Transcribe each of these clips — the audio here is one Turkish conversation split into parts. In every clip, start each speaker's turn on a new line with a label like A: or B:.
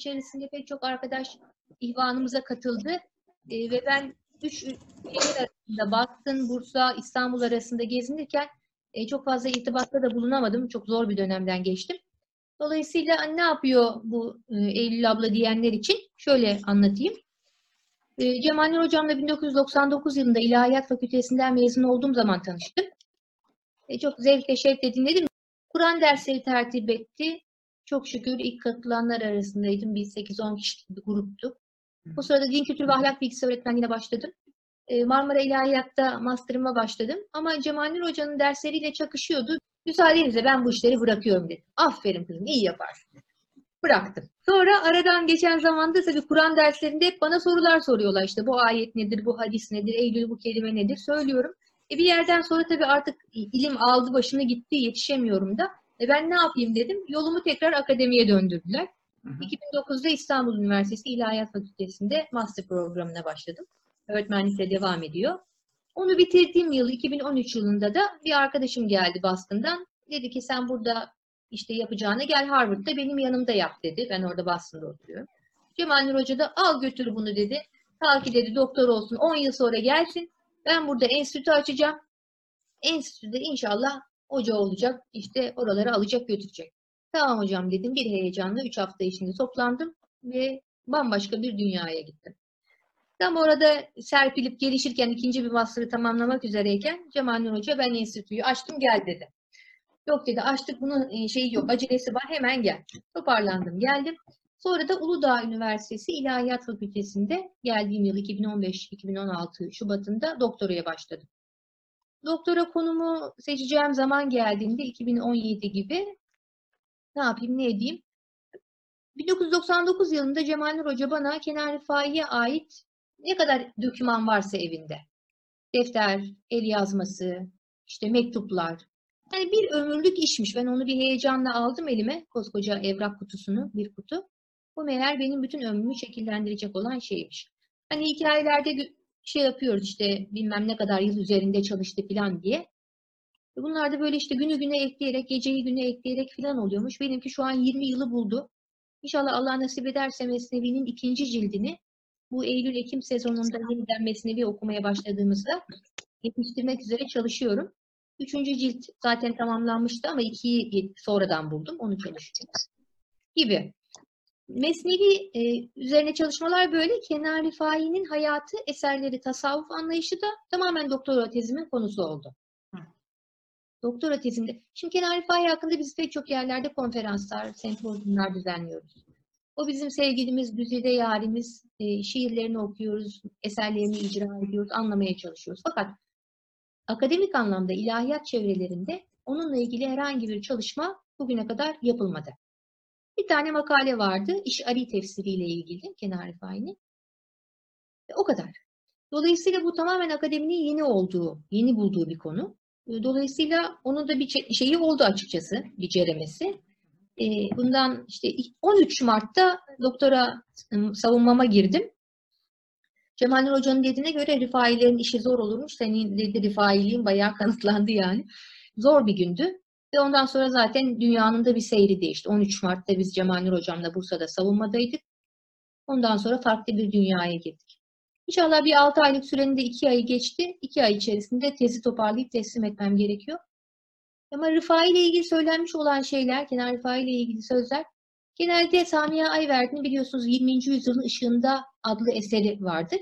A: içerisinde pek çok arkadaş ihvanımıza katıldı. E, ve ben üç şehir arasında Boston, Bursa, İstanbul arasında gezinirken e, çok fazla irtibatta da bulunamadım. Çok zor bir dönemden geçtim. Dolayısıyla ne yapıyor bu e, Eylül abla diyenler için? Şöyle anlatayım. E, Cemal Hocam'la 1999 yılında İlahiyat Fakültesinden mezun olduğum zaman tanıştım. E, çok zevkle şevkle dinledim. Kur'an dersleri tertip etti. Çok şükür ilk katılanlar arasındaydım. Biz 8-10 kişilik bir gruptuk. Bu sırada din kültürü ve ahlak bilgisi öğretmenliğine başladım. E, Marmara İlahiyat'ta master'ıma başladım. Ama Cemal Nur Hoca'nın dersleriyle çakışıyordu. Müsaadenizle ben bu işleri bırakıyorum dedi. Aferin kızım iyi yaparsın. Bıraktım. Sonra aradan geçen zamanda tabii Kur'an derslerinde hep bana sorular soruyorlar. İşte bu ayet nedir, bu hadis nedir, Eylül bu kelime nedir söylüyorum. E bir yerden sonra tabii artık ilim aldı başını gitti yetişemiyorum da. E ben ne yapayım dedim. Yolumu tekrar akademiye döndürdüler. Hı hı. 2009'da İstanbul Üniversitesi İlahiyat Fakültesi'nde master programına başladım. Öğretmenlikle devam ediyor. Onu bitirdiğim yıl 2013 yılında da bir arkadaşım geldi Boston'dan. Dedi ki sen burada işte yapacağını gel Harvard'da benim yanımda yap dedi. Ben orada Boston'da oturuyorum. Cemal Nur Hoca da al götür bunu dedi. Ta ki dedi doktor olsun 10 yıl sonra gelsin. Ben burada enstitü açacağım. Enstitüde inşallah hoca olacak. İşte oraları alacak götürecek. Tamam hocam dedim. Bir heyecanla 3 hafta içinde toplandım ve bambaşka bir dünyaya gittim. Tam orada serpilip gelişirken ikinci bir master'ı tamamlamak üzereyken Cemal Nur Hoca ben enstitüyü açtım gel dedi. Yok dedi açtık bunun şeyi yok acelesi var hemen gel. Toparlandım geldim. Sonra da Uludağ Üniversitesi İlahiyat Fakültesi'nde geldiğim yıl 2015-2016 Şubat'ında doktoraya başladım. Doktora konumu seçeceğim zaman geldiğinde 2017 gibi ne yapayım ne edeyim? 1999 yılında Cemal Nur Hoca bana Kenar Rifai'ye ait ne kadar döküman varsa evinde. Defter, el yazması, işte mektuplar. Yani bir ömürlük işmiş. Ben onu bir heyecanla aldım elime. Koskoca evrak kutusunu, bir kutu. Bu meğer benim bütün ömrümü şekillendirecek olan şeymiş. Hani hikayelerde şey yapıyoruz işte bilmem ne kadar yıl üzerinde çalıştı falan diye. Bunlar da böyle işte günü güne ekleyerek, geceyi güne ekleyerek falan oluyormuş. Benimki şu an 20 yılı buldu. İnşallah Allah nasip ederse Mesnevi'nin ikinci cildini bu Eylül-Ekim sezonunda yeniden Mesnevi okumaya başladığımızda yetiştirmek üzere çalışıyorum. Üçüncü cilt zaten tamamlanmıştı ama ikiyi sonradan buldum. Onu çalışıyoruz. Gibi. Mesnevi e, üzerine çalışmalar böyle. Kenar Rifai'nin hayatı, eserleri, tasavvuf anlayışı da tamamen doktora tezimin konusu oldu. Doktora tezimde. Şimdi Kenar Rifai hakkında biz pek çok yerlerde konferanslar, sempozyumlar düzenliyoruz. O bizim sevgilimiz, güzide yarimiz, e, şiirlerini okuyoruz, eserlerini icra ediyoruz, anlamaya çalışıyoruz. Fakat akademik anlamda ilahiyat çevrelerinde onunla ilgili herhangi bir çalışma bugüne kadar yapılmadı. Bir tane makale vardı, iş ari tefsiriyle ilgili Kenar Rifai'nin. O kadar. Dolayısıyla bu tamamen akademinin yeni olduğu, yeni bulduğu bir konu. Dolayısıyla onun da bir şeyi oldu açıkçası, bir ceremesi. Bundan işte 13 Mart'ta doktora savunmama girdim. Cemal Nur Hoca'nın dediğine göre rifailerin işi zor olurmuş. Senin dedi rifailiğin bayağı kanıtlandı yani. Zor bir gündü. Ve ondan sonra zaten dünyanın da bir seyri değişti. 13 Mart'ta biz Cemal Nur Hocam'la Bursa'da savunmadaydık. Ondan sonra farklı bir dünyaya girdik. İnşallah bir 6 aylık sürenin de 2 ayı geçti. 2 ay içerisinde tezi toparlayıp teslim etmem gerekiyor. Ama Rıfai ile ilgili söylenmiş olan şeyler, Kenar Rıfai ile ilgili sözler genelde Samiye Ayverdi'nin biliyorsunuz 20. yüzyılın ışığında adlı eseri vardır.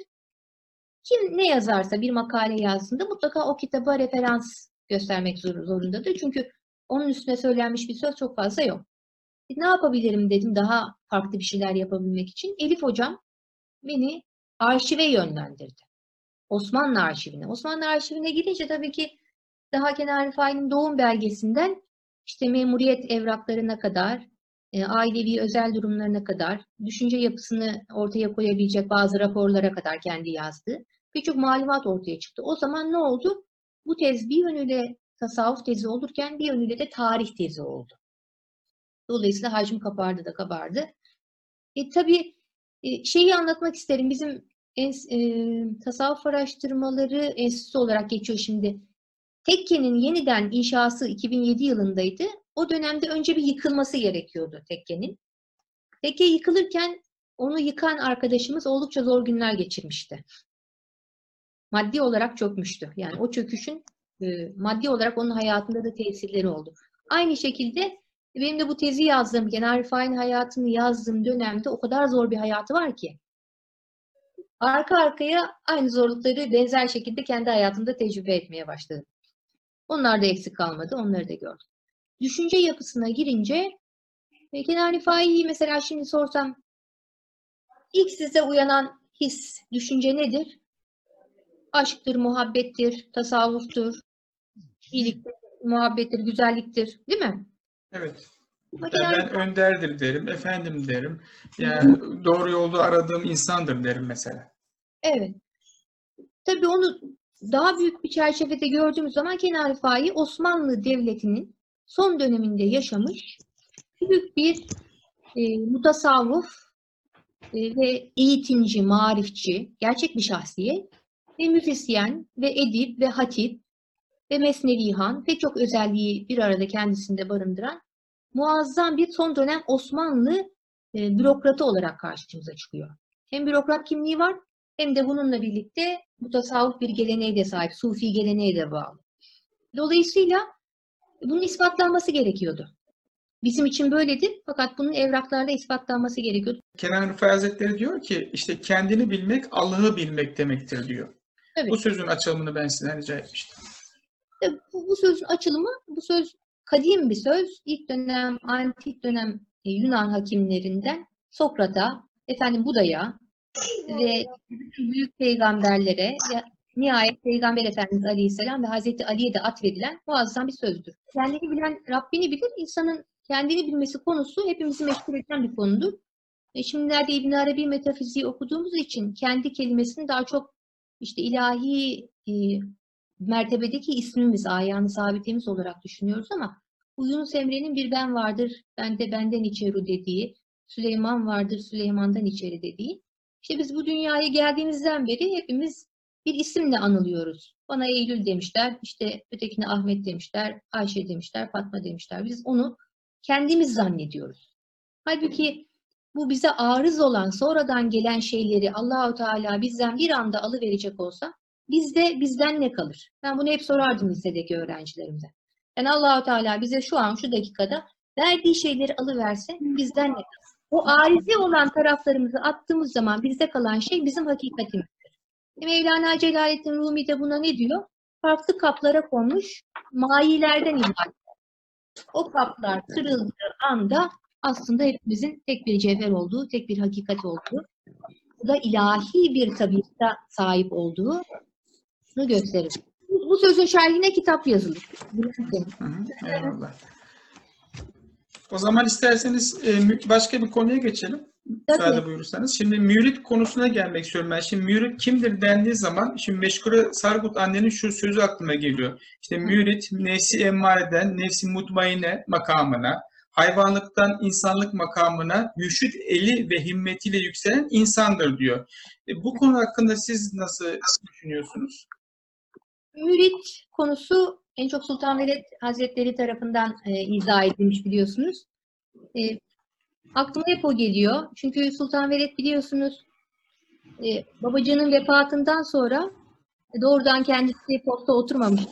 A: Kim ne yazarsa bir makale yazdığında mutlaka o kitaba referans göstermek zorundadır. Çünkü onun üstüne söylenmiş bir söz çok fazla yok. E, ne yapabilirim dedim daha farklı bir şeyler yapabilmek için. Elif hocam beni arşive yönlendirdi. Osmanlı arşivine. Osmanlı arşivine girince tabii ki daha Kenar Rifai'nin doğum belgesinden işte memuriyet evraklarına kadar, e, ailevi özel durumlarına kadar, düşünce yapısını ortaya koyabilecek bazı raporlara kadar kendi yazdı. Birçok malumat ortaya çıktı. O zaman ne oldu? Bu tez bir yönüyle tasavvuf tezi olurken bir yönüyle de tarih tezi oldu. Dolayısıyla hacim kabardı da kabardı. E, tabii e, şeyi anlatmak isterim. Bizim en, e, tasavvuf araştırmaları enstitüsü olarak geçiyor şimdi. Tekke'nin yeniden inşası 2007 yılındaydı. o dönemde önce bir yıkılması gerekiyordu tekkenin. Tekke yıkılırken onu yıkan arkadaşımız oldukça zor günler geçirmişti. Maddi olarak çökmüştü. Yani o çöküşün e, maddi olarak onun hayatında da tesirleri oldu. Aynı şekilde benim de bu tezi yazdığım, Genel Rifai'nin hayatını yazdığım dönemde o kadar zor bir hayatı var ki. Arka arkaya aynı zorlukları benzer şekilde kendi hayatımda tecrübe etmeye başladım. Onlar da eksik kalmadı, onları da gördüm. Düşünce yapısına girince e, Kenan mesela şimdi sorsam ilk size uyanan his, düşünce nedir? Aşktır, muhabbettir, tasavvuftur, iyiliktir, muhabbettir, güzelliktir, değil mi?
B: Evet. Ben,
A: Kenan
B: ben önderdir derim, efendim derim. Yani doğru yolda aradığım insandır derim mesela.
A: Evet. Tabii onu daha büyük bir çerçevede gördüğümüz zaman Kenan Rifai Osmanlı Devleti'nin son döneminde yaşamış büyük bir e, mutasavvuf e, ve eğitimci, marifçi, gerçek bir şahsiyet ve müzisyen ve edip ve hatip ve mesnevihan pek çok özelliği bir arada kendisinde barındıran muazzam bir son dönem Osmanlı e, bürokratı olarak karşımıza çıkıyor. Hem bürokrat kimliği var hem de bununla birlikte mutasavvuf bir geleneğe de sahip, sufi geleneğe de bağlı. Dolayısıyla bunun ispatlanması gerekiyordu. Bizim için böyledir fakat bunun evraklarda ispatlanması gerekiyordu.
B: Kenan Rıfai Hazretleri diyor ki işte kendini bilmek Allah'ı bilmek demektir diyor.
A: Evet.
B: Bu sözün açılımını ben sizden rica etmiştim.
A: Tabii Bu, bu sözün açılımı, bu söz kadim bir söz. İlk dönem, antik dönem e, Yunan hakimlerinden Sokrat'a, efendim Buda'ya ve büyük peygamberlere ve nihayet Peygamber Efendimiz Aleyhisselam ve Hazreti Ali'ye de atfedilen muazzam bir sözdür. Kendini bilen Rabbini bilir. İnsanın kendini bilmesi konusu hepimizi meşgul eden bir konudur. E şimdilerde İbn Arabi metafiziği okuduğumuz için kendi kelimesini daha çok işte ilahi e, mertebedeki ismimiz, ayağını sabitimiz olarak düşünüyoruz ama bu Yunus Emre'nin bir ben vardır, ben de benden içeri dediği, Süleyman vardır, Süleyman'dan içeri dediği. İşte biz bu dünyaya geldiğimizden beri hepimiz bir isimle anılıyoruz. Bana Eylül demişler, işte ötekine Ahmet demişler, Ayşe demişler, Fatma demişler. Biz onu kendimiz zannediyoruz. Halbuki bu bize arız olan, sonradan gelen şeyleri Allahu Teala bizden bir anda alıverecek olsa bizde bizden ne kalır? Ben bunu hep sorardım lisedeki öğrencilerimize. Yani Allahu Teala bize şu an şu dakikada verdiği şeyleri alıverse bizden ne kalır? O arizi olan taraflarımızı attığımız zaman bizde kalan şey bizim hakikatimizdir. Mevlana Celaleddin Rumi de buna ne diyor? Farklı kaplara konmuş mayilerden ibaret. O kaplar kırıldığı anda aslında hepimizin tek bir cevher olduğu, tek bir hakikat olduğu, bu da ilahi bir tabiata sahip olduğu gösterir. Bu, bu sözün şerhine kitap yazılır.
B: Hı hı, eyvallah. O zaman isterseniz e, başka bir konuya geçelim. Müsaade buyurursanız. Şimdi mürit konusuna gelmek istiyorum ben. Şimdi mürit kimdir dendiği zaman şimdi Meşkure Sargut annenin şu sözü aklıma geliyor. İşte mürit nefsi emmareden nefsi mutmaine makamına, hayvanlıktan insanlık makamına mürşit eli ve himmetiyle yükselen insandır diyor. E, bu konu hakkında siz nasıl düşünüyorsunuz?
A: Mürit konusu en çok Sultan Veled Hazretleri tarafından e, izah edilmiş biliyorsunuz. E, aklıma hep o geliyor. Çünkü Sultan Veled biliyorsunuz e, babacığının vefatından sonra doğrudan kendisi posta oturmamış.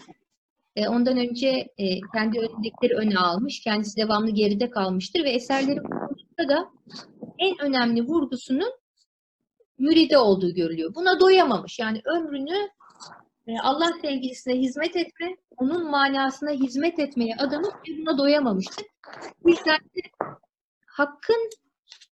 A: E, ondan önce e, kendi öncelikleri öne almış. Kendisi devamlı geride kalmıştır ve eserleri konusunda da en önemli vurgusunun müride olduğu görülüyor. Buna doyamamış. Yani ömrünü Allah sevgilisine hizmet etme, onun manasına hizmet etmeye adamış ve buna doyamamıştır. Bu yüzden de Hakk'ın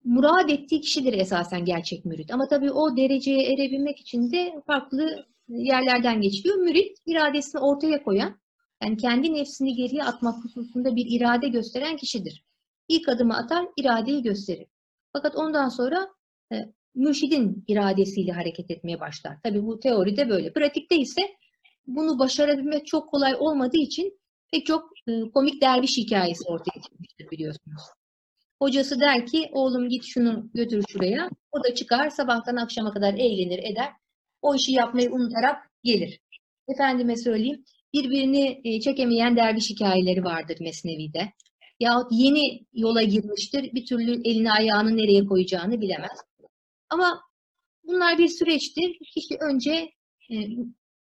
A: murad ettiği kişidir esasen gerçek mürit. Ama tabii o dereceye erebilmek için de farklı yerlerden geçiliyor. Mürit iradesini ortaya koyan, yani kendi nefsini geriye atmak hususunda bir irade gösteren kişidir. İlk adımı atar, iradeyi gösterir. Fakat ondan sonra e, mürşidin iradesiyle hareket etmeye başlar. Tabii bu teoride böyle. Pratikte ise bunu başarabilmek çok kolay olmadığı için pek çok e, komik derviş hikayesi ortaya çıkmıştır biliyorsunuz. Hocası der ki oğlum git şunu götür şuraya. O da çıkar sabahtan akşama kadar eğlenir eder. O işi yapmayı unutarak gelir. Efendime söyleyeyim birbirini e, çekemeyen derviş hikayeleri vardır Mesnevi'de. Yahut yeni yola girmiştir. Bir türlü elini ayağını nereye koyacağını bilemez. Ama bunlar bir süreçtir. Kişi önce e,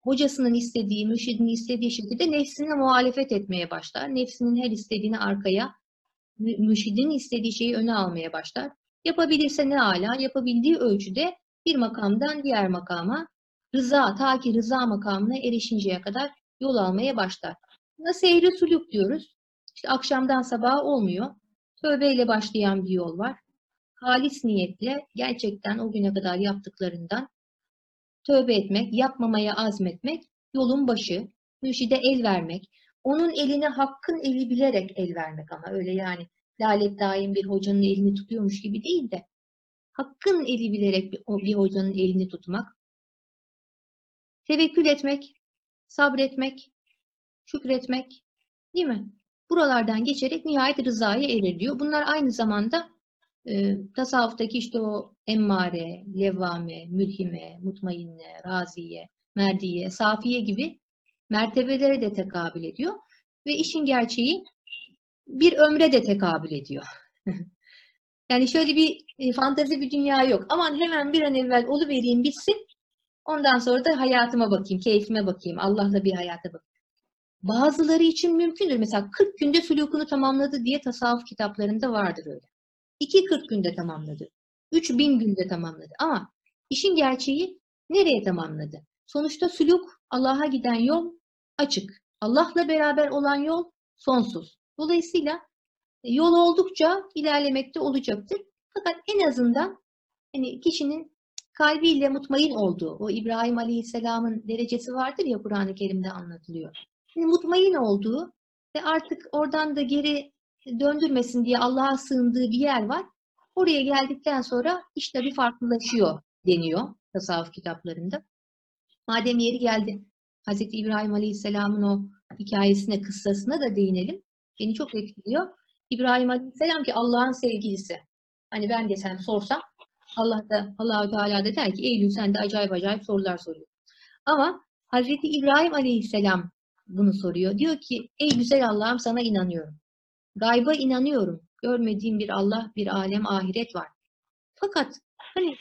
A: hocasının istediği, mürşidinin istediği şekilde nefsine muhalefet etmeye başlar. Nefsinin her istediğini arkaya, mü- mürşidin istediği şeyi öne almaya başlar. Yapabilirse ne ala, yapabildiği ölçüde bir makamdan diğer makama rıza, ta ki rıza makamına erişinceye kadar yol almaya başlar. Buna seyri suluk diyoruz. İşte akşamdan sabaha olmuyor. Tövbeyle başlayan bir yol var. Halis niyetle gerçekten o güne kadar yaptıklarından tövbe etmek, yapmamaya azmetmek, yolun başı, mürşide el vermek, onun eline hakkın eli bilerek el vermek ama öyle yani lalet daim bir hocanın elini tutuyormuş gibi değil de hakkın eli bilerek bir, hocanın elini tutmak, tevekkül etmek, sabretmek, şükretmek, değil mi? Buralardan geçerek nihayet rızaya erir diyor. Bunlar aynı zamanda e, tasavvuftaki işte o emmare, levvame, mülhime, mutmainne, raziye, merdiye, safiye gibi mertebelere de tekabül ediyor. Ve işin gerçeği bir ömre de tekabül ediyor. yani şöyle bir e, fantazi bir dünya yok. Aman hemen bir an evvel oluvereyim bitsin. Ondan sonra da hayatıma bakayım, keyfime bakayım, Allah'la bir hayata bakayım. Bazıları için mümkündür. Mesela 40 günde sulukunu tamamladı diye tasavvuf kitaplarında vardır öyle. 2-40 günde tamamladı. 3000 günde tamamladı. Ama işin gerçeği nereye tamamladı? Sonuçta suluk Allah'a giden yol açık. Allah'la beraber olan yol sonsuz. Dolayısıyla e, yol oldukça ilerlemekte olacaktır. Fakat en azından hani kişinin kalbiyle mutmain olduğu, o İbrahim Aleyhisselam'ın derecesi vardır ya Kur'an-ı Kerim'de anlatılıyor. Yani mutmain olduğu ve artık oradan da geri döndürmesin diye Allah'a sığındığı bir yer var. Oraya geldikten sonra işte bir farklılaşıyor deniyor tasavvuf kitaplarında. Madem yeri geldi Hazreti İbrahim Aleyhisselam'ın o hikayesine, kıssasına da değinelim. Beni çok etkiliyor. İbrahim Aleyhisselam ki Allah'ın sevgilisi. Hani ben de sen sorsam Allah da Allahu Teala da der ki Eylül sen de acayip acayip sorular soruyor. Ama Hazreti İbrahim Aleyhisselam bunu soruyor. Diyor ki ey güzel Allah'ım sana inanıyorum. Gayba inanıyorum. Görmediğim bir Allah, bir alem, ahiret var. Fakat hani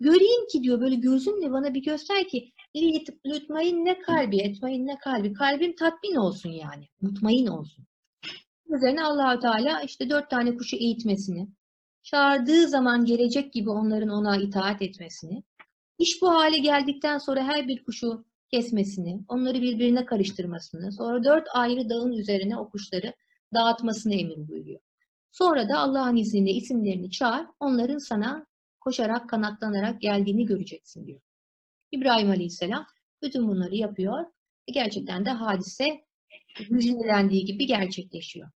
A: göreyim ki diyor böyle gözünle bana bir göster ki lütmain ne kalbi, etmain ne kalbi. Kalbim tatmin olsun yani. Mutmain olsun. Üzerine Allahu Teala işte dört tane kuşu eğitmesini, çağırdığı zaman gelecek gibi onların ona itaat etmesini, iş bu hale geldikten sonra her bir kuşu kesmesini, onları birbirine karıştırmasını, sonra dört ayrı dağın üzerine o kuşları dağıtmasını emir buyuruyor. Sonra da Allah'ın izniyle isimlerini çağır, onların sana koşarak, kanatlanarak geldiğini göreceksin diyor. İbrahim Aleyhisselam bütün bunları yapıyor. Gerçekten de hadise müjdelendiği gibi gerçekleşiyor.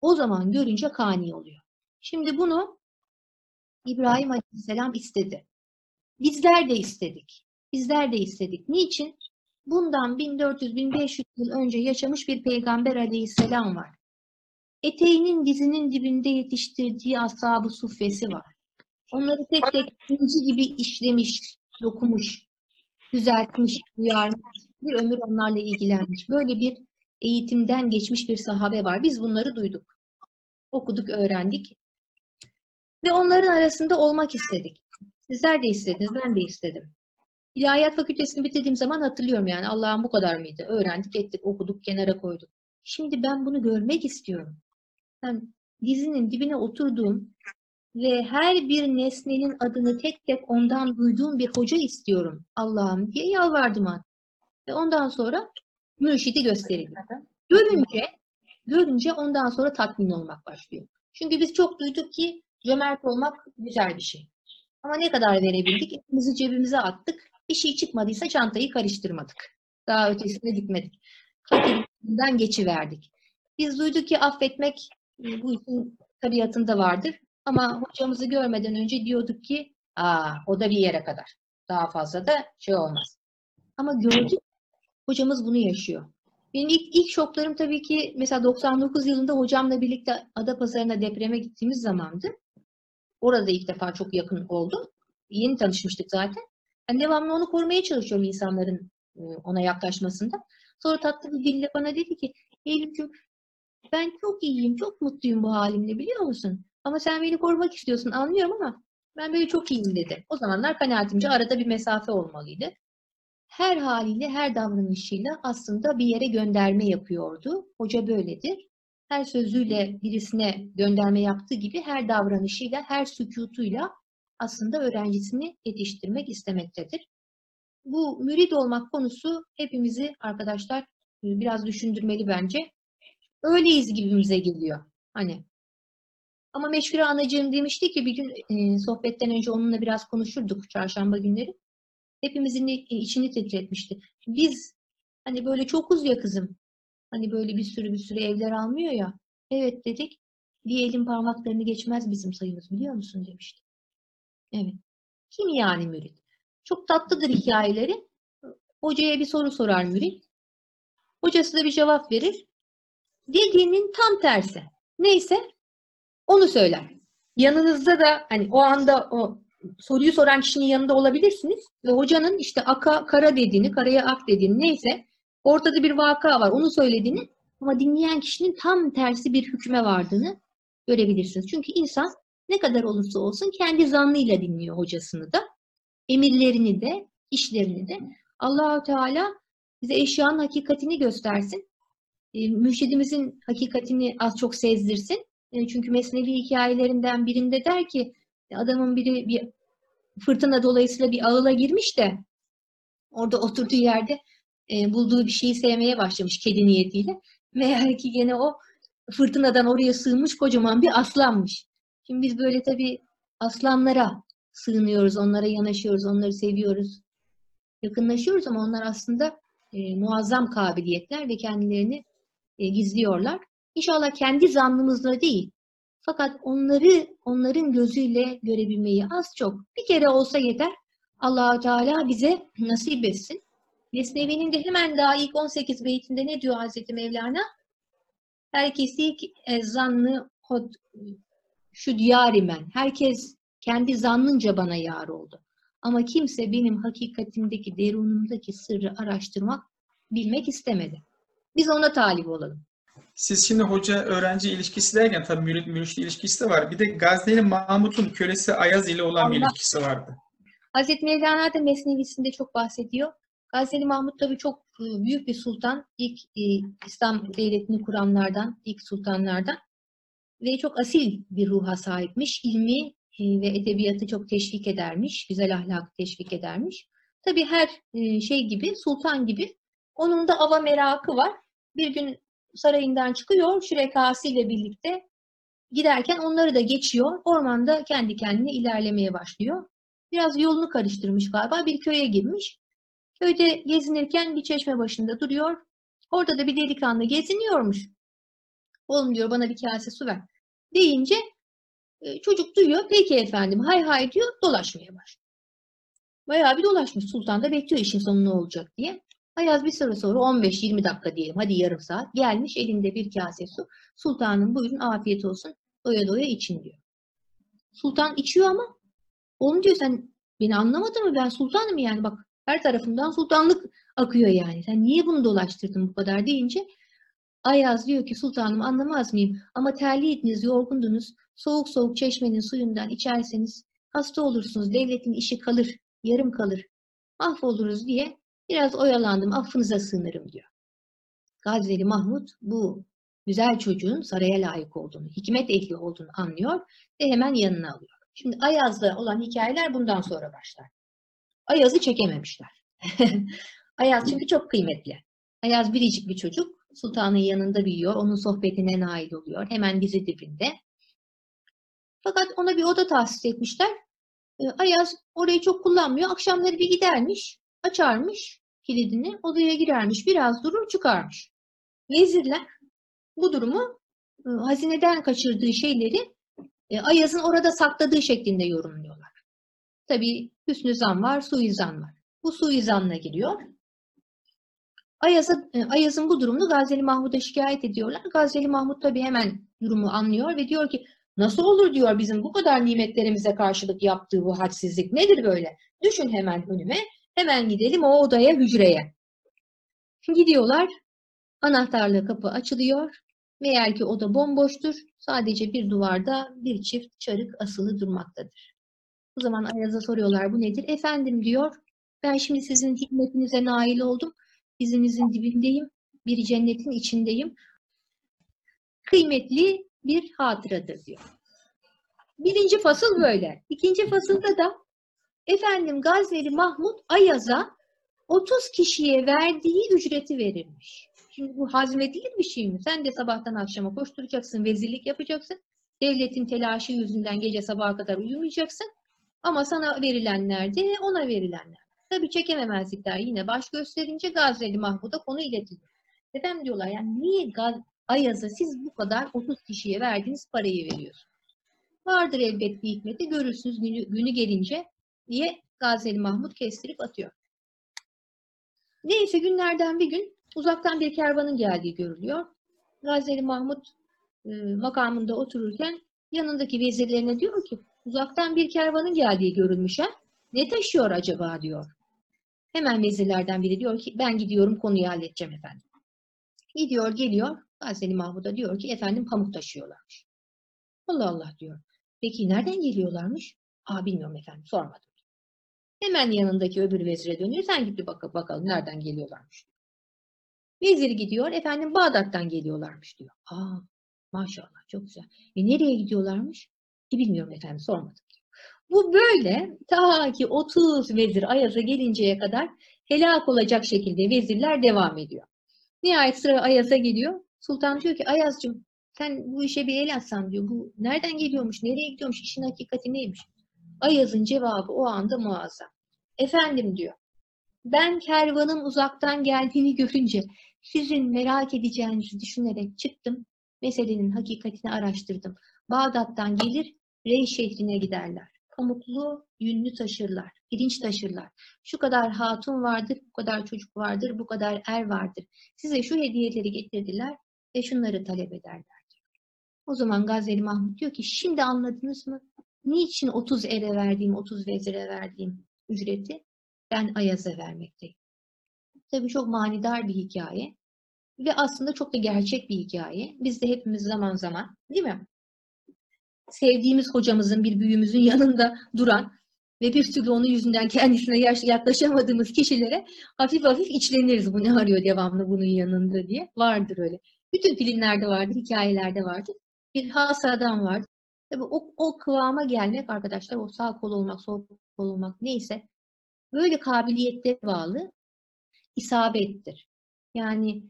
A: O zaman görünce kani oluyor. Şimdi bunu İbrahim Aleyhisselam istedi. Bizler de istedik. Bizler de istedik. Niçin? Bundan 1400-1500 yıl önce yaşamış bir peygamber aleyhisselam var. Eteğinin dizinin dibinde yetiştirdiği ashab-ı suffesi var. Onları tek tek inci gibi işlemiş, dokumuş, düzeltmiş, uyarmış. Bir ömür onlarla ilgilenmiş. Böyle bir eğitimden geçmiş bir sahabe var. Biz bunları duyduk. Okuduk, öğrendik. Ve onların arasında olmak istedik. Sizler de istediniz, ben de istedim. İlahiyat fakültesini bitirdiğim zaman hatırlıyorum yani Allah'ım bu kadar mıydı? Öğrendik, ettik, okuduk, kenara koyduk. Şimdi ben bunu görmek istiyorum. Ben dizinin dibine oturduğum ve her bir nesnenin adını tek tek ondan duyduğum bir hoca istiyorum Allah'ım diye yalvardım artık. Ve ondan sonra mürşidi gösterildi. Görünce, görünce ondan sonra tatmin olmak başlıyor. Çünkü biz çok duyduk ki cömert olmak güzel bir şey. Ama ne kadar verebildik? Elimizi cebimize attık. Bir şey çıkmadıysa çantayı karıştırmadık. Daha ötesine gitmedik. Kategorisinden geçiverdik. Biz duyduk ki affetmek bu işin tabiatında vardır. Ama hocamızı görmeden önce diyorduk ki aa o da bir yere kadar. Daha fazla da şey olmaz. Ama gördük hocamız bunu yaşıyor. Benim ilk, ilk şoklarım tabii ki mesela 99 yılında hocamla birlikte Adapazarı'na depreme gittiğimiz zamandı. Orada ilk defa çok yakın oldum. Yeni tanışmıştık zaten. Ben devamlı onu korumaya çalışıyorum insanların ona yaklaşmasında. Sonra tatlı bir dille bana dedi ki Eylül'cüm Ben çok iyiyim, çok mutluyum bu halimle biliyor musun? Ama sen beni korumak istiyorsun anlıyorum ama ben böyle çok iyiyim dedi. O zamanlar kanaatimce arada bir mesafe olmalıydı. Her haliyle, her davranışıyla aslında bir yere gönderme yapıyordu. Hoca böyledir. Her sözüyle birisine gönderme yaptığı gibi her davranışıyla, her sükutuyla aslında öğrencisini yetiştirmek istemektedir. Bu mürid olmak konusu hepimizi arkadaşlar e, biraz düşündürmeli bence. Öyleyiz gibimize geliyor. Hani ama Meşgure Anacığım demişti ki bir gün e, sohbetten önce onunla biraz konuşurduk çarşamba günleri. Hepimizin de içini titretmişti. Biz hani böyle çokuz ya kızım. Hani böyle bir sürü bir sürü evler almıyor ya. Evet dedik. Bir elin parmaklarını geçmez bizim sayımız biliyor musun demişti. Evet. Kim yani mürit? Çok tatlıdır hikayeleri. Hocaya bir soru sorar mürit. Hocası da bir cevap verir. Dediğinin tam tersi. Neyse onu söyler. Yanınızda da hani o anda o soruyu soran kişinin yanında olabilirsiniz ve hocanın işte aka kara dediğini, karaya ak dediğini neyse ortada bir vaka var onu söylediğini ama dinleyen kişinin tam tersi bir hükme vardığını görebilirsiniz. Çünkü insan ne kadar olursa olsun kendi zannıyla dinliyor hocasını da, emirlerini de, işlerini de. Allahu Teala bize eşyanın hakikatini göstersin. E, mürşidimizin hakikatini az çok sezdirsin. E, çünkü Mesnevi hikayelerinden birinde der ki adamın biri bir fırtına dolayısıyla bir ağıla girmiş de orada oturduğu yerde e, bulduğu bir şeyi sevmeye başlamış kedi niyetiyle. Meğer ki gene o fırtınadan oraya sığmış kocaman bir aslanmış. Şimdi biz böyle tabii aslanlara sığınıyoruz, onlara yanaşıyoruz, onları seviyoruz, yakınlaşıyoruz ama onlar aslında e, muazzam kabiliyetler ve kendilerini e, gizliyorlar. İnşallah kendi zannımızla değil, fakat onları onların gözüyle görebilmeyi az çok bir kere olsa yeter. allah Teala bize nasip etsin. Nesnevi'nin de hemen daha ilk 18 beytinde ne diyor Hazreti Mevlana? Herkesi zannı şu diyarimen. Herkes kendi zannınca bana yar oldu. Ama kimse benim hakikatimdeki, derunumdaki sırrı araştırmak, bilmek istemedi. Biz ona talip olalım.
B: Siz şimdi hoca öğrenci ilişkisi derken tabii mürit mürşit ilişkisi de var. Bir de Gazneli Mahmut'un kölesi Ayaz ile olan bir
A: Allah.
B: ilişkisi vardı.
A: Hazreti Mevlana da Mesnevisinde çok bahsediyor. Gazneli Mahmut tabii çok e, büyük bir sultan. İlk e, İslam devletini kuranlardan, ilk sultanlardan. Ve çok asil bir ruha sahipmiş. İlmi e, ve edebiyatı çok teşvik edermiş. Güzel ahlakı teşvik edermiş. Tabii her e, şey gibi, sultan gibi onun da ava merakı var. Bir gün sarayından çıkıyor, şürekasıyla birlikte giderken onları da geçiyor. Ormanda kendi kendine ilerlemeye başlıyor. Biraz yolunu karıştırmış galiba. Bir köye girmiş. Köyde gezinirken bir çeşme başında duruyor. Orada da bir delikanlı geziniyormuş. Oğlum diyor bana bir kase su ver. Deyince e, çocuk duyuyor. Peki efendim hay hay diyor dolaşmaya başlıyor. Bayağı bir dolaşmış. Sultan da bekliyor işin sonu ne olacak diye. Ayaz bir süre sonra 15-20 dakika diyelim. Hadi yarım saat. Gelmiş elinde bir kase su. Sultanım buyurun afiyet olsun. Doya doya için diyor. Sultan içiyor ama oğlum diyor sen beni anlamadın mı? Ben sultanım yani. Bak her tarafımdan sultanlık akıyor yani. Sen niye bunu dolaştırdın bu kadar deyince Ayaz diyor ki sultanım anlamaz mıyım? Ama terliydiniz yorgundunuz. Soğuk soğuk çeşmenin suyundan içerseniz hasta olursunuz. Devletin işi kalır yarım kalır. Mahvoluruz. diye Biraz oyalandım, affınıza sığınırım diyor. Gazveli Mahmut bu güzel çocuğun saraya layık olduğunu, hikmet ehli olduğunu anlıyor ve hemen yanına alıyor. Şimdi Ayaz'da olan hikayeler bundan sonra başlar. Ayaz'ı çekememişler. Ayaz çünkü çok kıymetli. Ayaz biricik bir çocuk. Sultanın yanında büyüyor. Onun sohbetine nail oluyor. Hemen dizi dibinde. Fakat ona bir oda tahsis etmişler. Ee, Ayaz orayı çok kullanmıyor. Akşamları bir gidermiş açarmış kilidini, odaya girermiş, biraz durur çıkarmış. Vezirler bu durumu e, hazineden kaçırdığı şeyleri e, Ayaz'ın orada sakladığı şeklinde yorumluyorlar. Tabii hüsnü zan var, suizan var. Bu suizanla giriyor. E, Ayaz'ın bu durumunu Gazeli Mahmud'a şikayet ediyorlar. Gazeli Mahmud tabii hemen durumu anlıyor ve diyor ki nasıl olur diyor bizim bu kadar nimetlerimize karşılık yaptığı bu hadsizlik nedir böyle? Düşün hemen önüme Hemen gidelim o odaya, hücreye. Gidiyorlar. Anahtarla kapı açılıyor. Meğer ki o da bomboştur. Sadece bir duvarda bir çift çarık asılı durmaktadır. O zaman Ayaz'a soruyorlar bu nedir? Efendim diyor ben şimdi sizin hikmetinize nail oldum. Dizinizin dibindeyim. Bir cennetin içindeyim. Kıymetli bir hatıradır diyor. Birinci fasıl böyle. İkinci fasılda da efendim Gazveli Mahmut Ayaz'a 30 kişiye verdiği ücreti verirmiş. Şimdi bu hazmedilir bir şey mi? Sen de sabahtan akşama koşturacaksın, vezirlik yapacaksın. Devletin telaşı yüzünden gece sabaha kadar uyumayacaksın. Ama sana verilenler de ona verilenler. Tabii çekememezlikler yine baş gösterince Gazveli Mahmud'a konu iletiliyor. Efendim diyorlar yani niye Gaz Ayaz'a siz bu kadar 30 kişiye verdiğiniz parayı veriyorsunuz? Vardır elbet bir hikmeti görürsünüz günü, günü gelince diye Gazeli Mahmud kestirip atıyor. Neyse günlerden bir gün uzaktan bir kervanın geldiği görülüyor. Gazeli Mahmud e, makamında otururken yanındaki vezirlerine diyor ki uzaktan bir kervanın geldiği görülmüş ha. Ne taşıyor acaba diyor. Hemen vezirlerden biri diyor ki ben gidiyorum konuyu halledeceğim efendim. Gidiyor geliyor. Gazeli Mahmud'a diyor ki efendim pamuk taşıyorlarmış. Allah Allah diyor. Peki nereden geliyorlarmış? Aa bilmiyorum efendim sormadım. Hemen yanındaki öbür vezire dönüyor. Sen git bak bakalım nereden geliyorlarmış. Vezir gidiyor. Efendim Bağdat'tan geliyorlarmış diyor. Aa maşallah çok güzel. E nereye gidiyorlarmış? E bilmiyorum efendim sormadım. Bu böyle ta ki 30 vezir Ayaz'a gelinceye kadar helak olacak şekilde vezirler devam ediyor. Nihayet sıra Ayaz'a geliyor. Sultan diyor ki Ayaz'cığım sen bu işe bir el atsan diyor. Bu nereden geliyormuş, nereye gidiyormuş, işin hakikati neymiş? Ayaz'ın cevabı o anda muazzam. Efendim diyor. Ben kervanın uzaktan geldiğini görünce sizin merak edeceğinizi düşünerek çıktım. Meselenin hakikatini araştırdım. Bağdat'tan gelir, Rey şehrine giderler. Pamuklu, yünlü taşırlar, pirinç taşırlar. Şu kadar hatun vardır, bu kadar çocuk vardır, bu kadar er vardır. Size şu hediyeleri getirdiler ve şunları talep ederler. O zaman Gazeli Mahmut diyor ki şimdi anladınız mı? Niçin 30 ere verdiğim, 30 vezire verdiğim ücreti ben Ayaz'a vermekteyim. Tabii çok manidar bir hikaye ve aslında çok da gerçek bir hikaye. Biz de hepimiz zaman zaman değil mi? Sevdiğimiz hocamızın, bir büyüğümüzün yanında duran ve bir türlü onun yüzünden kendisine yaklaşamadığımız kişilere hafif hafif içleniriz. Bu ne arıyor devamlı bunun yanında diye. Vardır öyle. Bütün filmlerde vardır, hikayelerde vardır bir has adam var. Tabii o, o kıvama gelmek arkadaşlar, o sağ kol olmak, sol kol olmak neyse böyle kabiliyette bağlı isabettir. Yani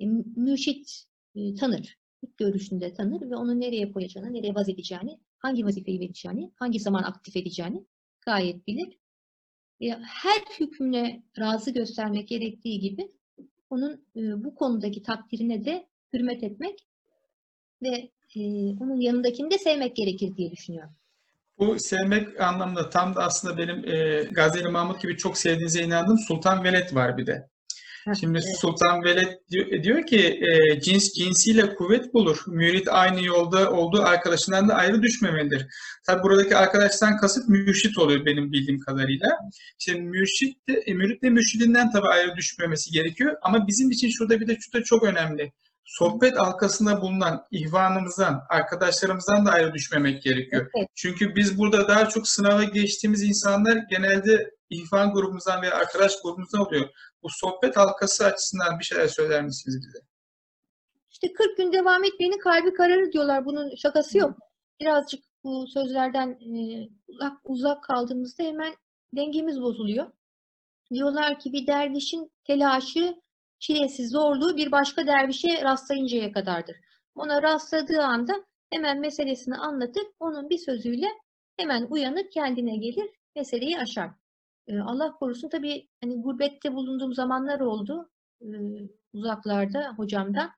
A: e, mürşit e, tanır, ilk görüşünde tanır ve onu nereye koyacağını, nereye vaz edeceğini, hangi vazifeyi vereceğini, hangi zaman aktif edeceğini gayet bilir. E, her hükmüne razı göstermek gerektiği gibi onun e, bu konudaki takdirine de hürmet etmek ve e, onun yanındakini de sevmek gerekir diye düşünüyorum.
B: Bu sevmek anlamında tam da aslında benim e, Gazeli Mahmut gibi çok sevdiğinize inandığım Sultan Veled var bir de. Şimdi evet. Sultan Veled diyor, diyor ki e, cins cinsiyle kuvvet bulur. Mürit aynı yolda olduğu arkadaşından da ayrı düşmemelidir. Tabi buradaki arkadaştan kasıt mürşit oluyor benim bildiğim kadarıyla. Şimdi mürşit de, e, mürit de mürşidinden tabi ayrı düşmemesi gerekiyor. Ama bizim için şurada bir de şu da çok önemli sohbet halkasında bulunan ihvanımızdan, arkadaşlarımızdan da ayrı düşmemek gerekiyor. Evet. Çünkü biz burada daha çok sınava geçtiğimiz insanlar genelde ihvan grubumuzdan veya arkadaş grubumuzdan oluyor. Bu sohbet halkası açısından bir şeyler söyler misiniz bize?
A: İşte 40 gün devam etmeyenin kalbi kararır diyorlar. Bunun şakası yok. Birazcık bu sözlerden e, uzak, uzak kaldığımızda hemen dengemiz bozuluyor. Diyorlar ki bir dervişin telaşı çilesi, zorluğu bir başka dervişe rastlayıncaya kadardır. Ona rastladığı anda hemen meselesini anlatıp onun bir sözüyle hemen uyanıp kendine gelir, meseleyi aşar. Ee, Allah korusun tabii hani gurbette bulunduğum zamanlar oldu e, uzaklarda hocamdan.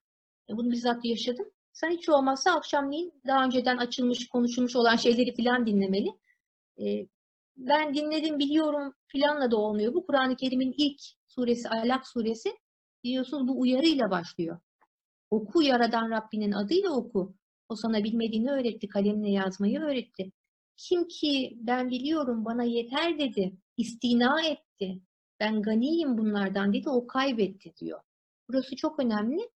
A: E, bunu bizzat yaşadım. Sen hiç olmazsa akşamleyin daha önceden açılmış, konuşulmuş olan şeyleri filan dinlemeli. E, ben dinledim, biliyorum filanla da olmuyor. Bu Kur'an-ı Kerim'in ilk suresi, Alak suresi biliyorsunuz bu uyarıyla başlıyor. Oku yaradan Rabbinin adıyla oku. O sana bilmediğini öğretti, kalemle yazmayı öğretti. Kim ki ben biliyorum bana yeter dedi, istina etti. Ben ganiyim bunlardan dedi, o kaybetti diyor. Burası çok önemli.